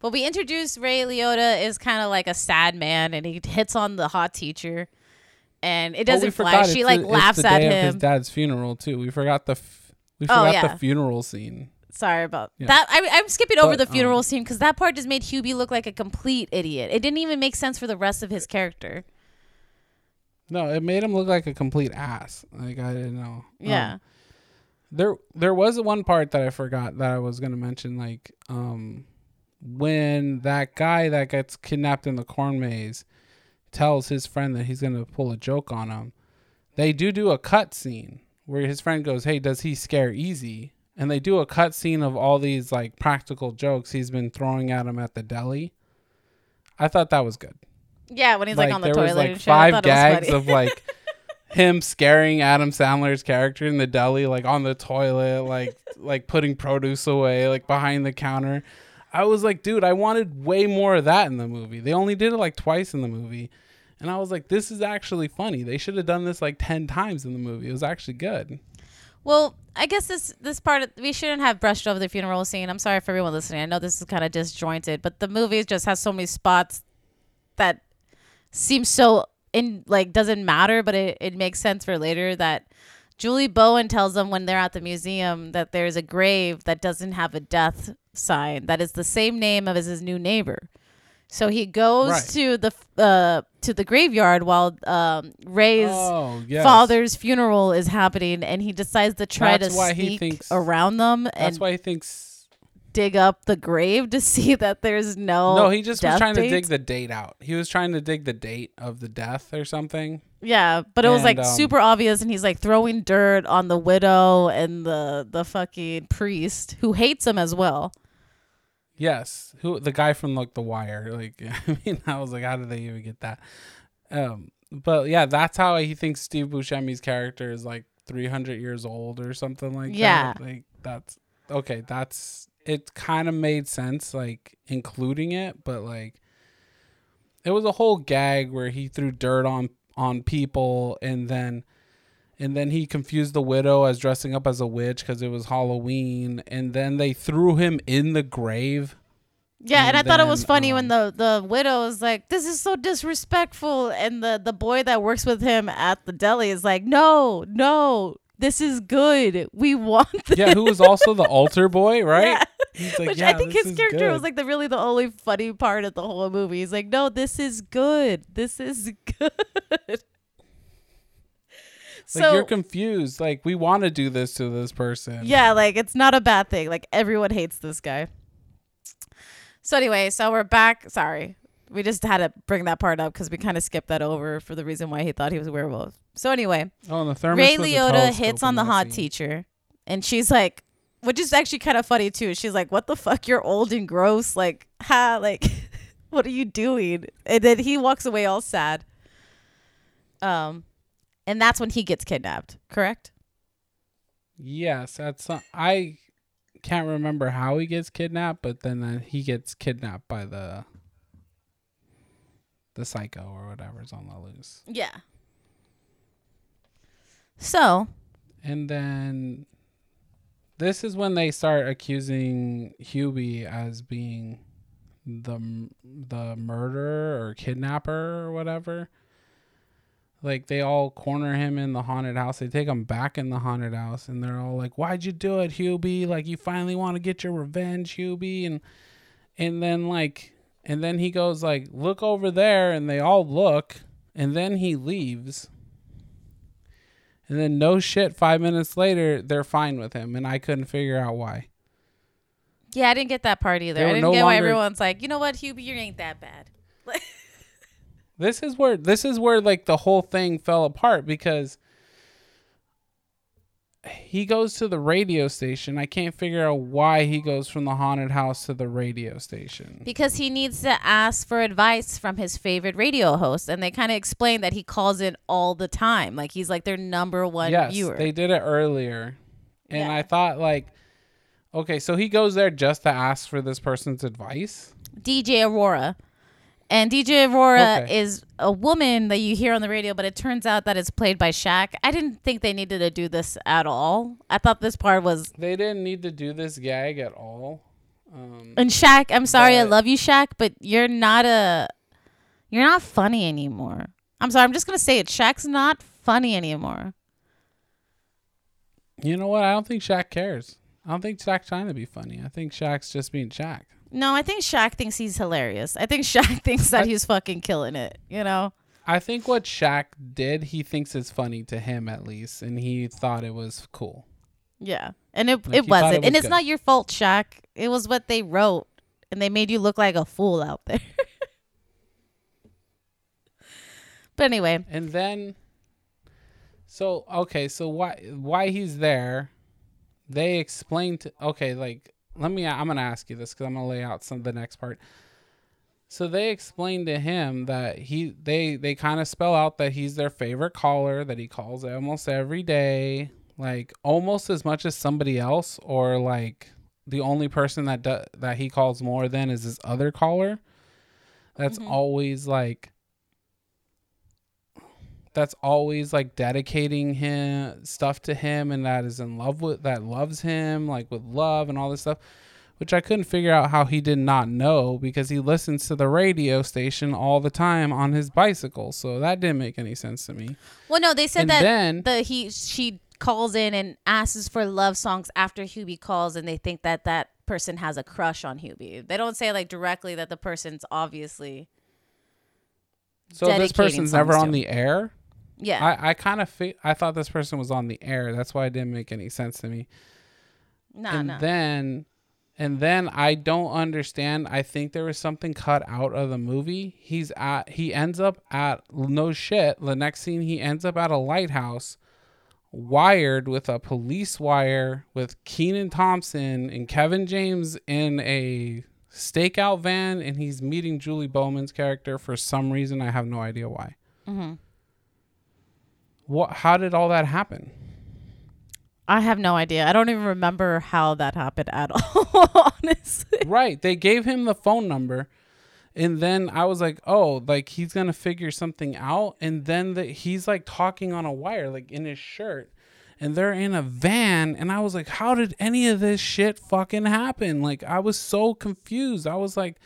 But we introduced Ray Liotta is kind of like a sad man, and he hits on the hot teacher, and it Oh, doesn't fly. She like the- laughs at of his dad's funeral too we forgot the f- we Oh, forgot yeah. the funeral scene Sorry about Yeah. that. I, I'm skipping over But, the funeral um, scene because that part just made Hubie look like a complete idiot. It didn't even make sense for the rest of his character. no it made him look like a complete ass like i didn't know Um, Yeah. there there was one part that I forgot that I was gonna mention, like um when that guy that gets kidnapped in the corn maze tells his friend that he's gonna pull a joke on him. They do do a cut scene where his friend goes, "Hey, does he scare easy?" And they do a cut scene of all these like practical jokes he's been throwing at him at the deli. I thought that was good Yeah, when he's like, on the there toilet was like and shit. I five gags of like <laughs> him scaring Adam Sandler's character in the deli, like on the toilet, like <laughs> like putting produce away, like behind the counter. I was like, dude, I wanted way more of that in the movie. They only did it like twice in the movie. And I was like, this is actually funny. They should have done this like 10 times in the movie. It was actually good. Well, I guess this this part of, we shouldn't have brushed over the funeral scene. I'm sorry for everyone listening. I know this is kind of disjointed, but the movie just has so many spots that seem so in like doesn't matter, but it, it makes sense for later that Julie Bowen tells them when they're at the museum that there's a grave that doesn't have a death sign that is the same name of as his new neighbor. So he goes Right. to the uh, to the graveyard while um, Ray's Oh, yes. father's funeral is happening, and he decides to try That's to sneak thinks- around them That's and why he thinks. dig up the grave to <laughs> see that there's no. No, he just was trying to dig the date out. He was trying to dig the date of the death or something. Yeah, but it was like um, super obvious, and he's like throwing dirt on the widow and the the fucking priest who hates him as well. Yes, who the guy from like The Wire? Like, <laughs> I mean, I was like, how did they even get that? Um, but yeah, that's how he thinks Steve Buscemi's character is like 300 years old or something like Yeah. that. Like that's okay. That's it. Kind of made sense, like including it, but like it was a whole gag where he threw dirt on on people and then and then he confused the widow as dressing up as a witch because it was Halloween, and then they threw him in the grave. Yeah, and, And I thought it was funny um, when the the widow is like, "This is so disrespectful," and the the boy that works with him at the deli is like, "No, no, this is good. We want this." <laughs> Yeah, who was also the altar boy, <laughs> right? Yeah. He's like, Which yeah, I think his is character was like the really the only funny part of the whole movie. He's like, "No, this is good. This is <laughs> good." Like so you're confused. Like we want to do this to this person. yeah, like it's not a bad thing. Like everyone hates this guy. So anyway, so we're back. Sorry, we just had to bring that part up because we kind of skipped that over for the reason why he thought he was a werewolf. So anyway, Oh, the thermos Ray Liotta hits on the hot scene. teacher, and she's like, which is actually kind of funny too. She's like, "What the fuck? You're old and gross. Like, ha, like, <laughs> what are you doing?" And then he walks away all sad. Um, and that's when he gets kidnapped. Correct? Yes, that's some, I can't remember how he gets kidnapped, but then uh, he gets kidnapped by the the psycho or whatever's on the loose. Yeah. So And then this is when they start accusing Hubie as being the the murderer or kidnapper or whatever. Like they all corner him in the haunted house. They take him back in the haunted house, and they're all like, "Why'd you do it, Hubie? Like you finally want to get your revenge, Hubie?" And and then like and then he goes like, "Look over there," and they all look, and then he leaves. And then no shit, five minutes later, they're fine with him, and I couldn't figure out why. yeah, I didn't get that part either. I didn't no get why longer- everyone's like, you know what, Hubie, you ain't that bad. <laughs> <laughs> This is where this is where like the whole thing fell apart because he goes to the radio station. I can't figure out why he goes from the haunted house to the radio station. Because he needs to ask for advice from his favorite radio host. And they kind of explain that he calls in all the time. Like he's like their number one yes, viewer. they did it earlier, and Yeah. I thought like, okay, so he goes there just to ask for this person's advice. DJ Aurora. And DJ Aurora Okay. is a woman that you hear on the radio, but it turns out that it's played by Shaq. I didn't think they needed to do this at all. I thought this part was. They didn't need to do this gag at all. Um, And Shaq, I'm sorry, I love you, Shaq, but you're not a. You're not funny anymore. I'm sorry, I'm just going to say it. Shaq's not funny anymore. You know what? I don't think Shaq cares. I don't think Shaq's trying to be funny. I think Shaq's just being Shaq. No, I think Shaq thinks he's hilarious. I think <laughs> Shaq thinks that I- he's fucking killing it, you know? I think what Shaq did, he thinks is funny to him at least, and he thought it was cool. Yeah. And it, Like, it wasn't. it and it's good. not your fault, Shaq. It was what they wrote. And they made you look like a fool out there. <laughs> but anyway, And then, so okay, so why why he's there? They explained. Okay, like let me. I'm gonna ask you this because I'm gonna lay out some of the next part. So they explained to him that he they they kind of spell out that he's their favorite caller that he calls almost every day, like almost as much as somebody else or like the only person that do, that he calls more than is his other caller. That's Mhm. always like that's always like dedicating him stuff to him and that is in love with that loves him like with love and all this stuff which I couldn't figure out how he did not know because he listens to the radio station all the time on his bicycle. So that didn't make any sense to me. Well, no, they said and that then the he she calls in and asks for love songs after Hubie calls, and they think that that person has a crush on Hubie. They don't say like directly that the person's obviously so this person's never on the air. Yeah. I, I kind of fi- I thought this person was on the air. That's why it didn't make any sense to me. no, and no. then and then I don't understand. I think there was something cut out of the movie. He's at he ends up at no shit. The next scene he ends up at a lighthouse wired with a police wire with Kenan Thompson and Kevin James in a stakeout van and he's meeting Julie Bowman's character for some reason. I have no idea why. Mhm. What how did all that happen? I have no idea. I don't even remember how that happened at <laughs> all. Honestly, right. They gave him the phone number. And then I was like, oh, like he's going to figure something out. And then the, he's like talking on a wire, like in his shirt. And they're in a van. And I was like, how did any of this shit fucking happen? Like, I was so confused. I was like,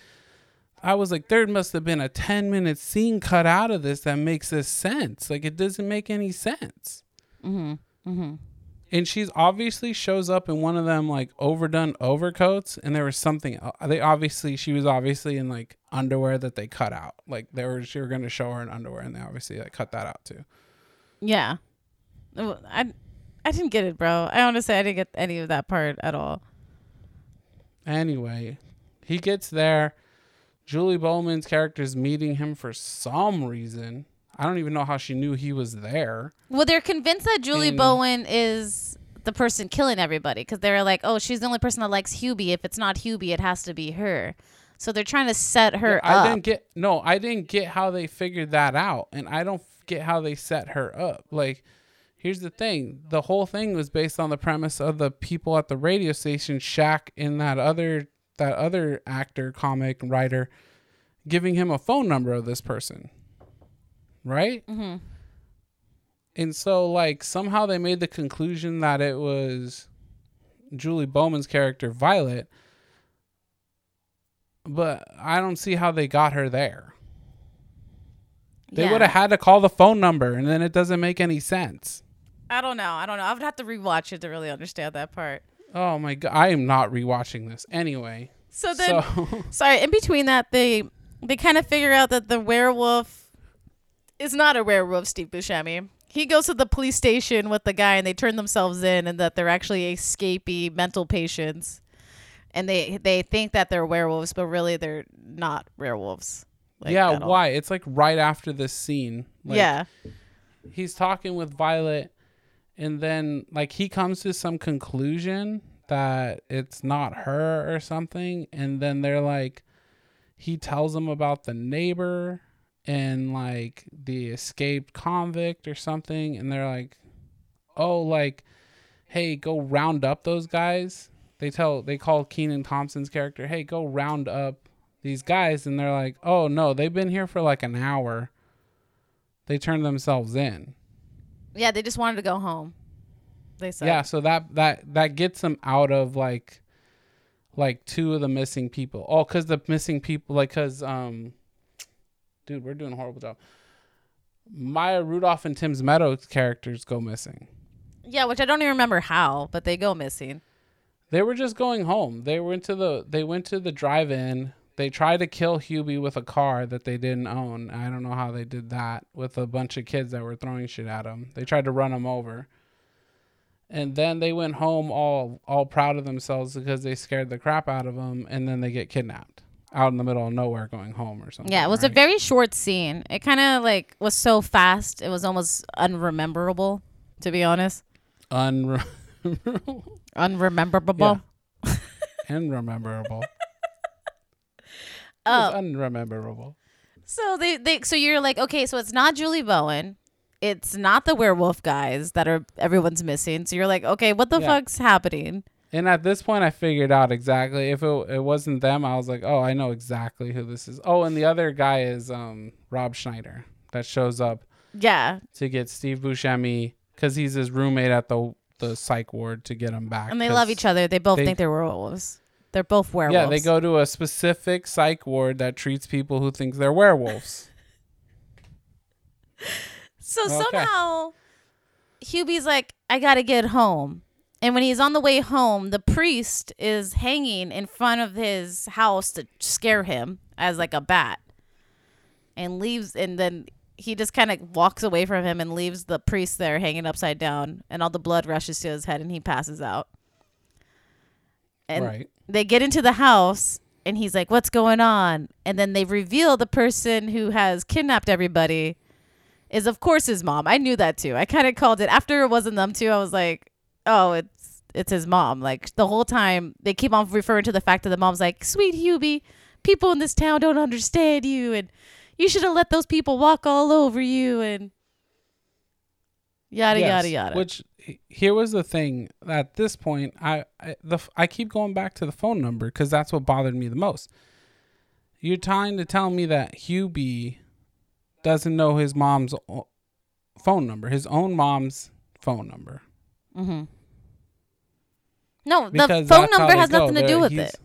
I was like, there must have been a 10 minute scene cut out of this that makes this sense. Like, it doesn't make any sense mm-hmm. Mm-hmm. and she's obviously shows up in one of them like overdone overcoats and there was something they obviously she was obviously in like underwear that they cut out like they were she were going to show her in underwear and they obviously like cut that out too yeah. I I didn't get it, bro. I honestly I didn't get any of that part at all. anyway he gets there julie bowman's character's meeting him for some reason i don't even know how she knew he was there Well, they're convinced that Julie And- Bowen is the person killing everybody because they're like, oh, she's the only person that likes Hubie. If it's not Hubie, it has to be her. So they're trying to set her I up. didn't get no, I didn't get how they figured that out, and I don't get how they set her up. Like, here's the thing: the whole thing was based on the premise of the people at the radio station, Shaq and that other that other actor, comic writer, giving him a phone number of this person, right? Mm-hmm. And so, like, somehow they made the conclusion that it was Julie Bowman's character, Violet. But I don't see how they got her there. They Yeah. would have had to call the phone number, and then it doesn't make any sense. I don't know. I don't know. I would have to rewatch it to really understand that part. Oh my god, I am not rewatching this anyway. So then, So <laughs> sorry. In between that, they they kind of figure out that the werewolf is not a werewolf. Steve Buscemi. He goes to the police station with the guy, and they turn themselves in, and that they're actually escapee mental patients, and they they think that they're werewolves, but really they're not werewolves. like, yeah, all. why? It's like right after this scene. Like, yeah. he's talking with Violet, and then like he comes to some conclusion that it's not her or something, and then they're like, he tells them about the neighbor and like the escaped convict or something, and they're like, oh, like, hey, go round up those guys. They tell they call Kenan Thompson's character, hey, go round up these guys, and they're like, oh no, they've been here for like an hour. They turned themselves in. Yeah, they just wanted to go home. They said. Yeah, so that that that gets them out of like like two of the missing people. Oh, cuz the missing people like cuz um dude, we're doing a horrible job. Maya Rudolph and Tim's Meadows characters go missing. Yeah, which I don't even remember how, but they go missing. They were just going home. They went to the they went to the drive-in. They tried to kill Hubie with a car that they didn't own. I don't know how they did that with a bunch of kids that were throwing shit at him. They tried to run him over. And then they went home all all proud of themselves because they scared the crap out of them and then they get kidnapped out in the middle of nowhere going home or something. Yeah, it was a very short scene. It kind of like was so fast, it was almost unrememberable, to be honest. unre- <laughs> Unrememberable. and rememberable. Oh. unrememberable. So they, they so you're like, okay, so it's not Julie Bowen. It's not the werewolf guys that are everyone's missing. So you're like, okay, what the Yeah. fuck's happening? And at this point, I figured out exactly if it, it wasn't them. I was like, oh, I know exactly who this is. Oh, and the other guy is um Rob Schneider that shows up Yeah. to get Steve Buscemi because he's his roommate at the the psych ward to get him back. And they love each other. They both they- think they're werewolves. They're both werewolves. Yeah, they go to a specific psych ward that treats people who think they're werewolves. <laughs> So Okay. somehow Hubie's like, I gotta get home. And when he's on the way home, the priest is hanging in front of his house to scare him as like a bat. And leaves and then he just kind of walks away from him and leaves the priest there hanging upside down and all the blood rushes to his head and he passes out. And right. they get into the house and he's like, What's going on? And then they reveal the person who has kidnapped everybody is, of course, his mom. I knew that too. I kind of called it after it wasn't them too. I was like, Oh, it's it's his mom. Like the whole time they keep on referring to the fact that the mom's like, Sweet Hubie, people in this town don't understand you and you should have let those people walk all over you and yada Yes, yada yada. Which here was the thing. At this point, I I, the, I keep going back to the phone number because that's what bothered me the most. You're trying to tell me that Hubie doesn't know his mom's phone number, his own mom's phone number. mm-hmm. No, the phone number has go. nothing to do with he's- it.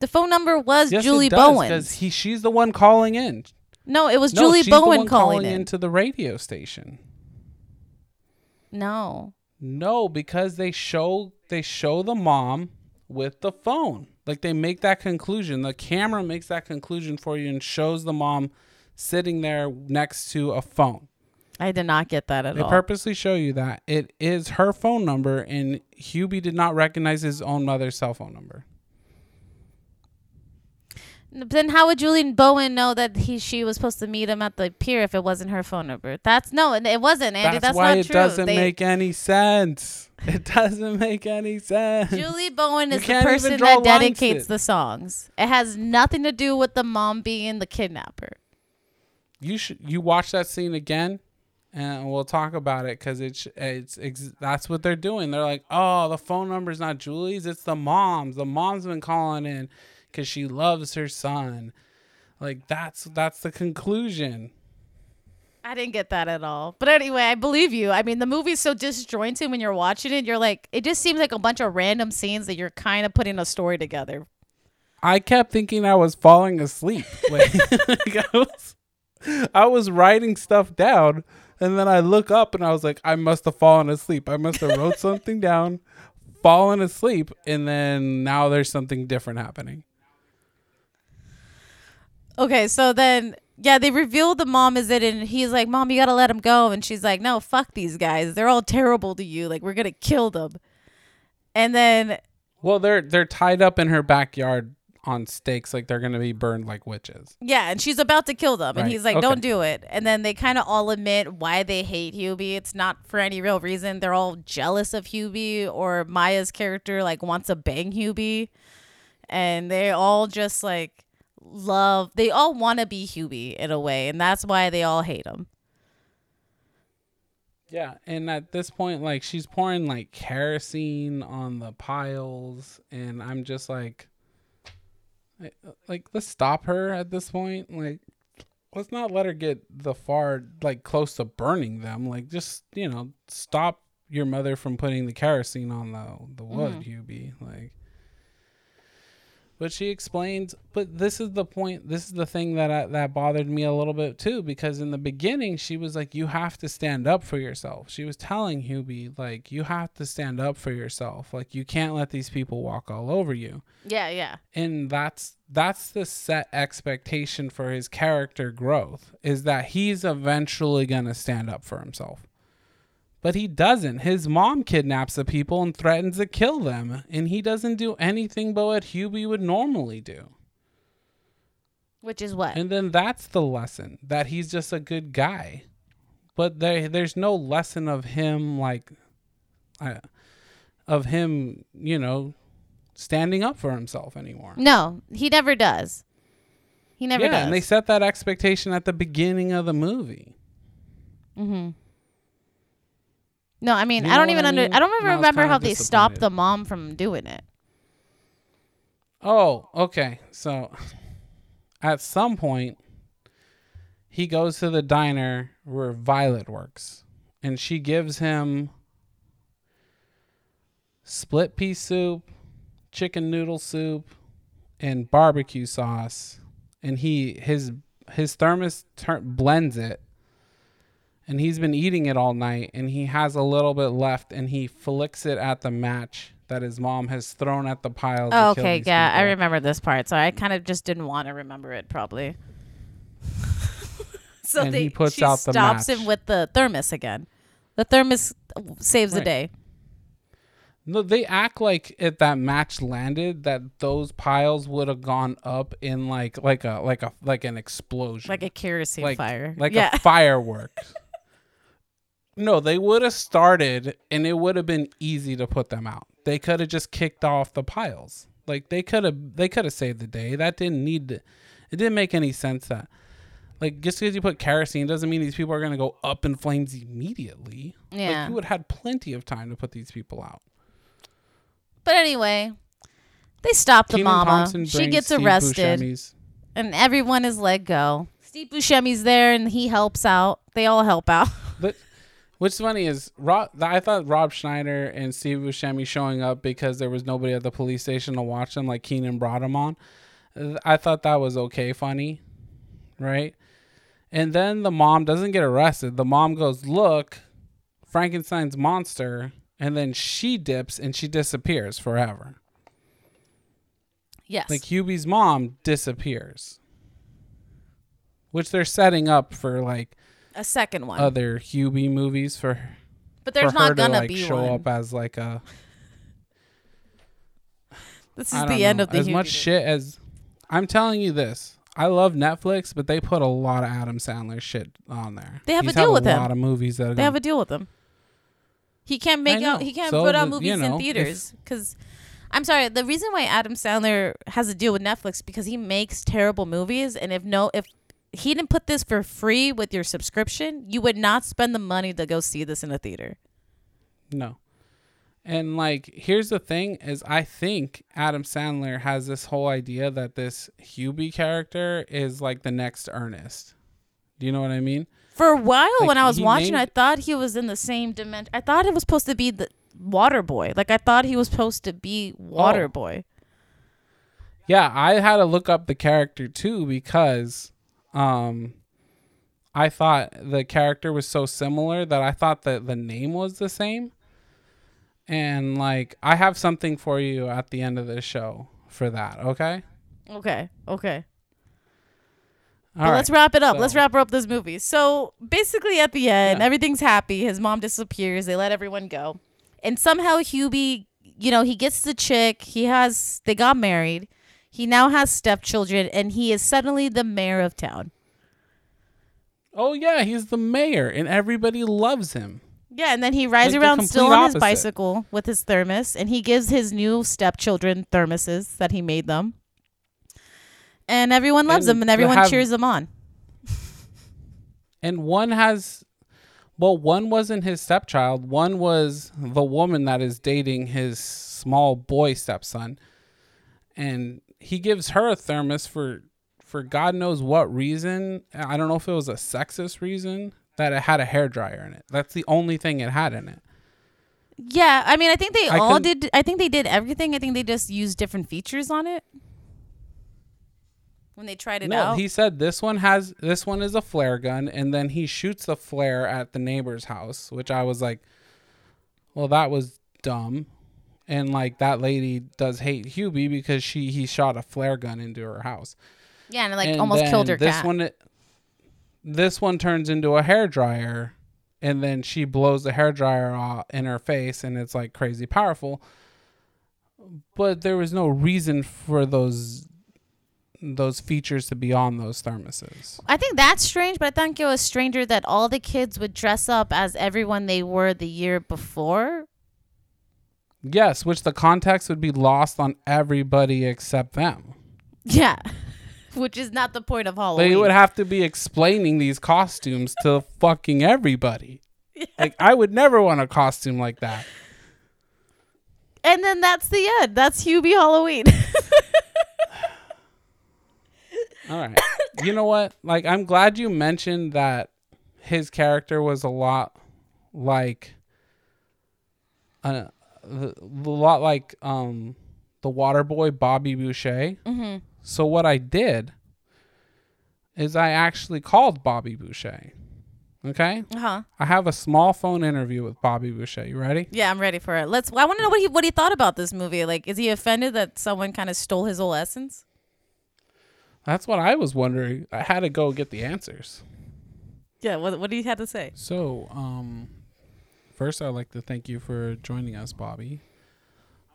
The phone number was Yes, Julie because he she's the one calling in. No, it was No, Julie she's the Bowen one calling, in. into the radio station. No. No, because they show they show the mom with the phone. Like they make that conclusion. The camera makes that conclusion for you and shows the mom sitting there next to a phone. I did not get that at They all. They purposely show you that it is her phone number and Hubie did not recognize his own mother's cell phone number. Then how would Julie Bowen know that he she was supposed to meet him at the pier if it wasn't her phone number? That's no, it wasn't, Andy. That's, That's, why it true. doesn't They- make any sense. It doesn't make any sense. Julie Bowen is the person that dedicates the songs. It has nothing to do with the mom being the kidnapper. you should you watch that scene again and we'll talk about it because it's it's ex- that's what they're doing they're like oh the phone number's not julie's it's the mom's the mom's been calling in because she loves her son like that's that's the conclusion I didn't get that at all. But anyway, I believe you. I mean, the movie's so disjointed when you're watching it. You're like, it just seems like a bunch of random scenes that you're kind of putting a story together. i kept thinking i was falling asleep like, <laughs> like I, was, I was writing stuff down and then i look up and i was like i must have fallen asleep i must have wrote <laughs> something down fallen asleep and then now there's something different happening Okay, so then yeah, they reveal the mom is it, and he's like, "Mom, you gotta let him go," and she's like, "No, fuck these guys. They're all terrible to you. Like, we're gonna kill them." And then Well, they're they're tied up in her backyard on stakes, like they're gonna be burned like witches. yeah, and she's about to kill them, and Right, he's like, okay. "Don't do it." And then they kind of all admit why they hate Hubie. It's not for any real reason. They're all jealous of Hubie, or Maya's character like wants to bang Hubie, and they all just like love. They all want to be Hubie in a way, and that's why they all hate him. Yeah, and at this point, like she's pouring like kerosene on the piles, and I'm just like, like, let's stop her at this point. Like, let's not let her get the far like close to burning them. Like, just you know, stop your mother from putting the kerosene on the the wood, mm-hmm. Hubie. Like. But she explains, but this is the point. This is the thing that I, that bothered me a little bit too, because in the beginning she was like, "You have to stand up for yourself." She was telling Hubie, like, "You have to stand up for yourself. Like, you can't let these people walk all over you." Yeah, yeah. And that's that's the set expectation for his character growth is that he's eventually gonna stand up for himself. But he doesn't. His mom kidnaps the people and threatens to kill them, and he doesn't do anything but what Hubie would normally do. Which is what? And then that's the lesson that he's just a good guy. But there, there's no lesson of him like, uh, of him, you know, standing up for himself anymore. No, he never does. He never yeah, does. and they set that expectation at the beginning of the movie. mm-hmm. No, I mean, You I don't even I under. I don't even And I was remember how they stopped the mom from doing it. Oh, okay. So at some point he goes to the diner where Violet works and she gives him split pea soup, chicken noodle soup, and barbecue sauce and he his his thermos tur- blends it and he's been eating it all night and he has a little bit left and he flicks it at the match that his mom has thrown at the pile. Oh, okay, yeah, I remember this part. So I kind of just didn't want to remember it, probably. <laughs> so And they, he puts she out the stops match. him with the thermos again. The thermos saves the day. No, they act like if that match landed, that those piles would have gone up in like like a like a like an explosion, like a kerosene like fire. like yeah. <laughs> a firework. No, they would have started, and it would have been easy to put them out. They could have just kicked off the piles. Like they could have they could have saved the day. That didn't need to, it didn't make any sense that like just because you put kerosene doesn't mean these people are gonna go up in flames immediately. yeah. Like you would have had plenty of time to put these people out. but anyway, they stop the mama. She gets Steve arrested, Buscemi's- and everyone is let go. Steve Buscemi's there, and he helps out. They all help out. But what's funny is Rob, I thought Rob Schneider and Steve Buscemi showing up because there was nobody at the police station to watch them, like Kenan brought them on. I thought that was okay, funny, right? And then the mom doesn't get arrested. The mom goes, "Look, Frankenstein's monster," and then she dips and she disappears forever. yes. Like Hubie's mom disappears, which they're setting up for like a second one. other Hubie movies for but there's for her not gonna to like be show one. up as like a <laughs> this is I the end know, of the as Hubie much movie. shit as I'm telling you this. I love Netflix, but they put a lot of Adam Sandler shit on there. They have a He's deal with with a lot of movies that are They have a deal with him. He can't make I out. know. He can't So put out the- movies you know, in if- theaters because. I'm sorry. The reason why Adam Sandler has a deal with Netflix because he makes terrible movies, and if no, if he didn't put this for free with your subscription, you would not spend the money to go see this in a theater. no. And like here's the thing is I think Adam Sandler has this whole idea that this Hubie character is like the next Ernest. Do you know what I mean? For a while, Like, when I was watching, named- I thought he was in the same dimension. I thought it was supposed to be the Water Boy. Like I thought he was supposed to be Water Oh. Boy. Yeah, I had to look up the character too because um I thought the character was so similar that I thought that the name was the same. And like I have something for you at the end of the show for that, okay? Okay. Okay. All but right. let's wrap it up. Let's wrap up this movie. So basically, at the end, Yeah. everything's happy. His mom disappears. They let everyone go, and somehow Hubie, you know, he gets the chick. He has. They got married. He now has stepchildren, and he is suddenly the mayor of town. Oh yeah, he's the mayor and everybody loves him. Yeah, and then he rides Like around still on his bicycle with his thermos, and he gives his new stepchildren thermoses that he made them. And everyone loves And him, and everyone have- cheers him on. <laughs> And one has well, one wasn't his stepchild, one was the woman that is dating his small boy stepson. And he gives her a thermos for for God knows what reason. I don't know if it was a sexist reason that it had a hair dryer in it. That's the only thing it had in it. Yeah, I mean, I think they I all did. I think they did everything. I think they just used different features on it when they tried it no, out. he said this one has this one is a flare gun, and then he shoots the flare at the neighbor's house, which I was like, well, that was dumb. And like that lady does hate Hubie because she he shot a flare gun into her house. yeah, and it, like And almost killed her this cat. one this one turns into a hair dryer and then she blows the hair dryer off in her face and it's like crazy powerful but there was no reason for those those features to be on those thermoses I think that's strange, but I think it was stranger that all the kids would dress up as everyone they were the year before. Yes which the context would be lost on everybody except them Yeah, <laughs> which is not the point of Halloween. They would have to be explaining these costumes to <laughs> fucking everybody. Like I would never want a costume like that. and then that's the end. That's Hubie Halloween. <laughs> All right. you know what? Like I'm glad you mentioned that his character was a lot like uh, a lot like um the water boy Bobby Boucher. mm-hmm. So what I did is I actually called Bobby Boucher. Okay? Uh-huh. I have a small phone interview with Bobby Boucher. You ready? Yeah, I'm ready for it. Let's. I want to know what he what he thought about this movie. Like, is he offended that someone kind of stole his whole essence? That's what I was wondering. I had to go get the answers. Yeah. What What he have to say? So, um, first, I'd like to thank you for joining us, Bobby.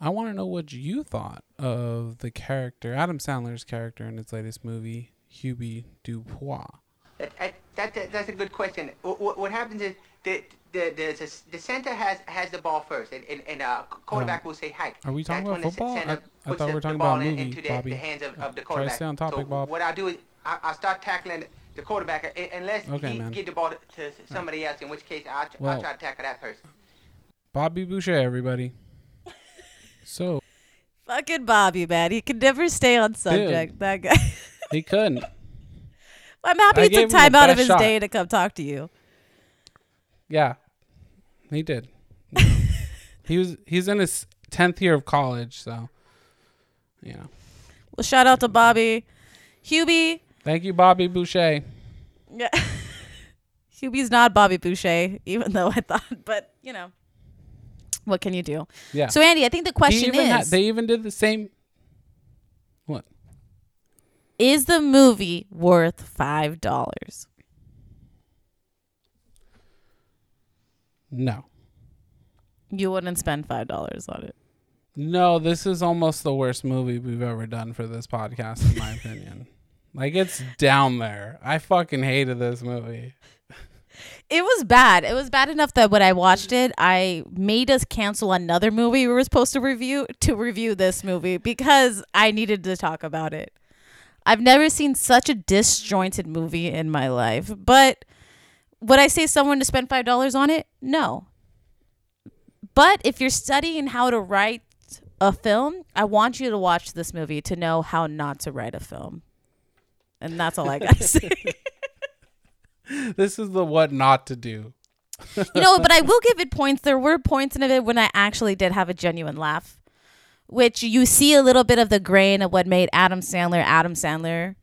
I want to know what you thought of the character, Adam Sandler's character in his latest movie, Hubie Dubois. That, that, that, that's a good question. What, what, happens is the, the, the, the center has, has the ball first, and, and, and uh, quarterback will say hike. Are we talking That's about the football? center I- I thought we were talking about in- movie, into the, Bobby. the hands of, of the Try to stay on topic, so Bob. What I'll do is I, I start tackling the quarterback uh, unless Okay, he man. get the ball to, to somebody else, in which case I, I Well- try to tackle that person. Bobby Boucher, everybody. <laughs> So, Fucking Bobby, man. He could never stay on subject. That guy. <laughs> he couldn't. I'm happy I he took time out of his shot. day to come talk to you. Yeah, he did. <laughs> he was. He's in his tenth year of college, so you know. Well, shout out to Bobby, Hubie. Thank you, Bobby Boucher. Yeah. <laughs> Hubie's not Bobby Boucher, even though I thought, but you know, what can you do? Yeah. So Andy, I think the question is: they even did the same. What? Is the movie worth five dollars? No. You wouldn't spend five dollars on it. No, this is almost the worst movie we've ever done for this podcast, in my <laughs> opinion. Like it's down there. I fucking hated this movie. It was bad. It was bad enough that when I watched it, I made us cancel another movie we were supposed to review to review this movie because I needed to talk about it. I've never seen such a disjointed movie in my life. But would I say someone to spend five dollars on it? No. But if you're studying how to write a film, I want you to watch this movie to know how not to write a film. And that's all I gotta <laughs> say. This is the what not to do. you know, but I will give it points. There were points in it when I actually did have a genuine laugh, which you see a little bit of the grain of what made Adam Sandler Adam Sandler.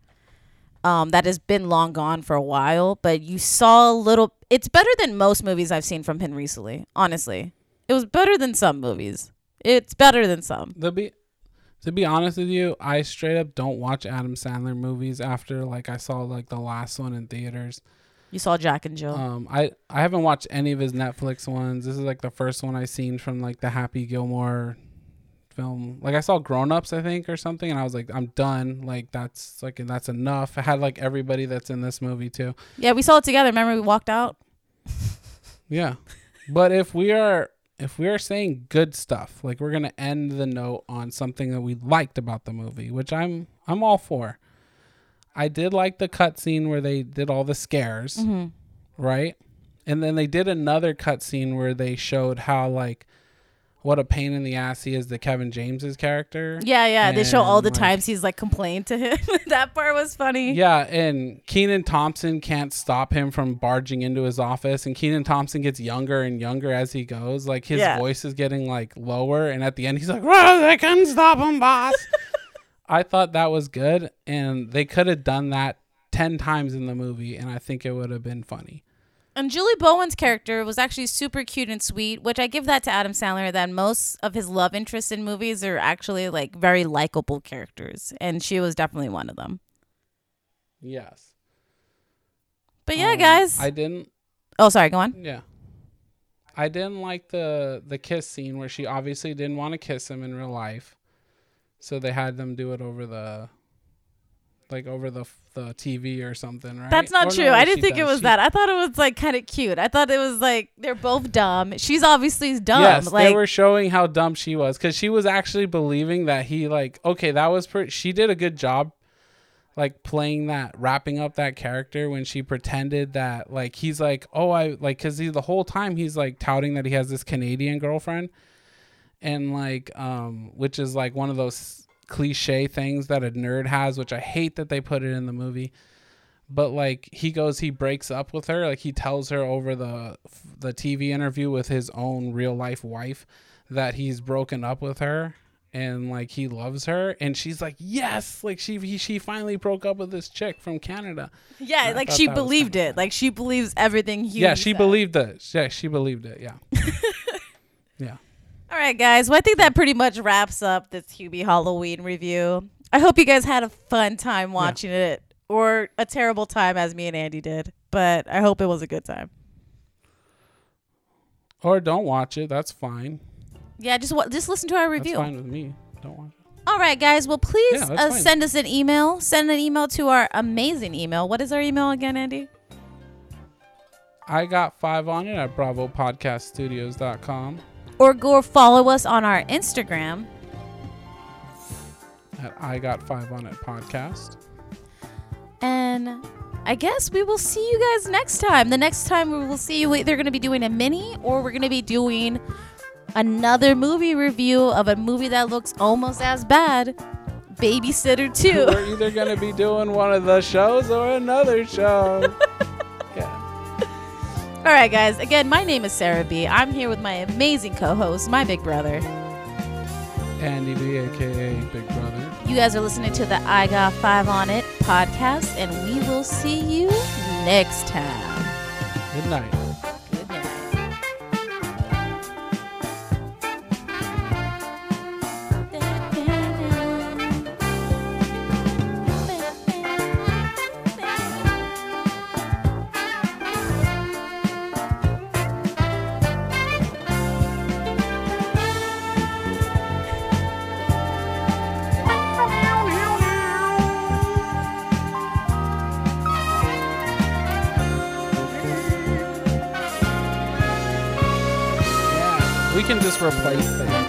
Um, that has been long gone for a while, but you saw a little. It's better than most movies I've seen from him recently. Honestly, it was better than some movies. It's better than some. To be to be honest with you, I straight up don't watch Adam Sandler movies after like I saw like the last one in theaters. You saw Jack and Jill. Um, I I haven't watched any of his Netflix ones. This is like the first one I seen from like the Happy Gilmore film. Like I saw Grown Ups, I think, or something, and I was like, I'm done. Like that's like that's enough. I had like everybody that's in this movie too. yeah, we saw it together. Remember we walked out. Yeah, but if we are if we are saying good stuff, like we're gonna end the note on something that we liked about the movie, which I'm I'm all for. I did like the cutscene where they did all the scares, Mm-hmm. right? And then they did another cutscene where they showed how like what a pain in the ass he is to Kevin James's character. Yeah, yeah. They show all the like- times he's like complained to him. <laughs> that part was funny. Yeah, and Kenan Thompson can't stop him from barging into his office, and Kenan Thompson gets younger and younger as he goes. Like his Yeah. voice is getting like lower, and at the end he's like, "Well, I couldn't stop him, boss." <laughs> I thought that was good, and they could have done that ten times in the movie, and I think it would have been funny. And Julie Bowen's character was actually super cute and sweet, which I give that to Adam Sandler that most of his love interests in movies are actually like very likable characters. And she was definitely one of them. Yes. But yeah, Um, guys. I didn't. oh, sorry, go on. Yeah. I didn't like the the kiss scene where she obviously didn't want to kiss him in real life, so they had them do it over the, like over the the TV or something, right? That's not Or true. no, I didn't think it was She- that. I thought it was like kind of cute. I thought it was like they're both dumb. She's obviously dumb. Yes, like they were showing how dumb she was because she was actually believing that he like okay that was pretty. She did a good job like playing that wrapping up that character when she pretended that like he's like oh I like cuz he the whole time he's like touting that he has this Canadian girlfriend and like um which is like one of those cliche things that a nerd has which I hate that they put it in the movie. But like he goes he breaks up with her. Like he tells her over the the TV interview with his own real life wife that he's broken up with her and like he loves her. And she's like yes! Like she he, she finally broke up with this chick from Canada. Yeah, I like she believed it. Like she believes everything he yeah she said. believed it. Yeah she believed it yeah. <laughs> Yeah All right, guys. Well, I think that pretty much wraps up this Hubie Halloween review. I hope you guys had a fun time watching it, or a terrible time as me and Andy did. But I hope it was a good time. or don't watch it that's fine Yeah, just wa- just listen to our that's review. fine with me don't watch it All right, guys. Well, please Yeah, uh, send us an email. Send an email to our amazing email. What is our email again, Andy? I got five on it at bravopodcaststudios.com Or go follow us on our Instagram. at I got five on it podcast And I guess we will see you guys next time. The next time we will see you, they're going to be doing a mini or we're going to be doing another movie review of a movie that looks almost as bad Babysitter 2. we're either gonna be doing one of the shows or another show <laughs> All right, guys. Again, my name is Sarah B. I'm here with my amazing co host, my big brother. Andy B, aka Big Brother. You guys are listening to the I Got Five on It podcast, and we will see you next time. Good night. Replace the intro.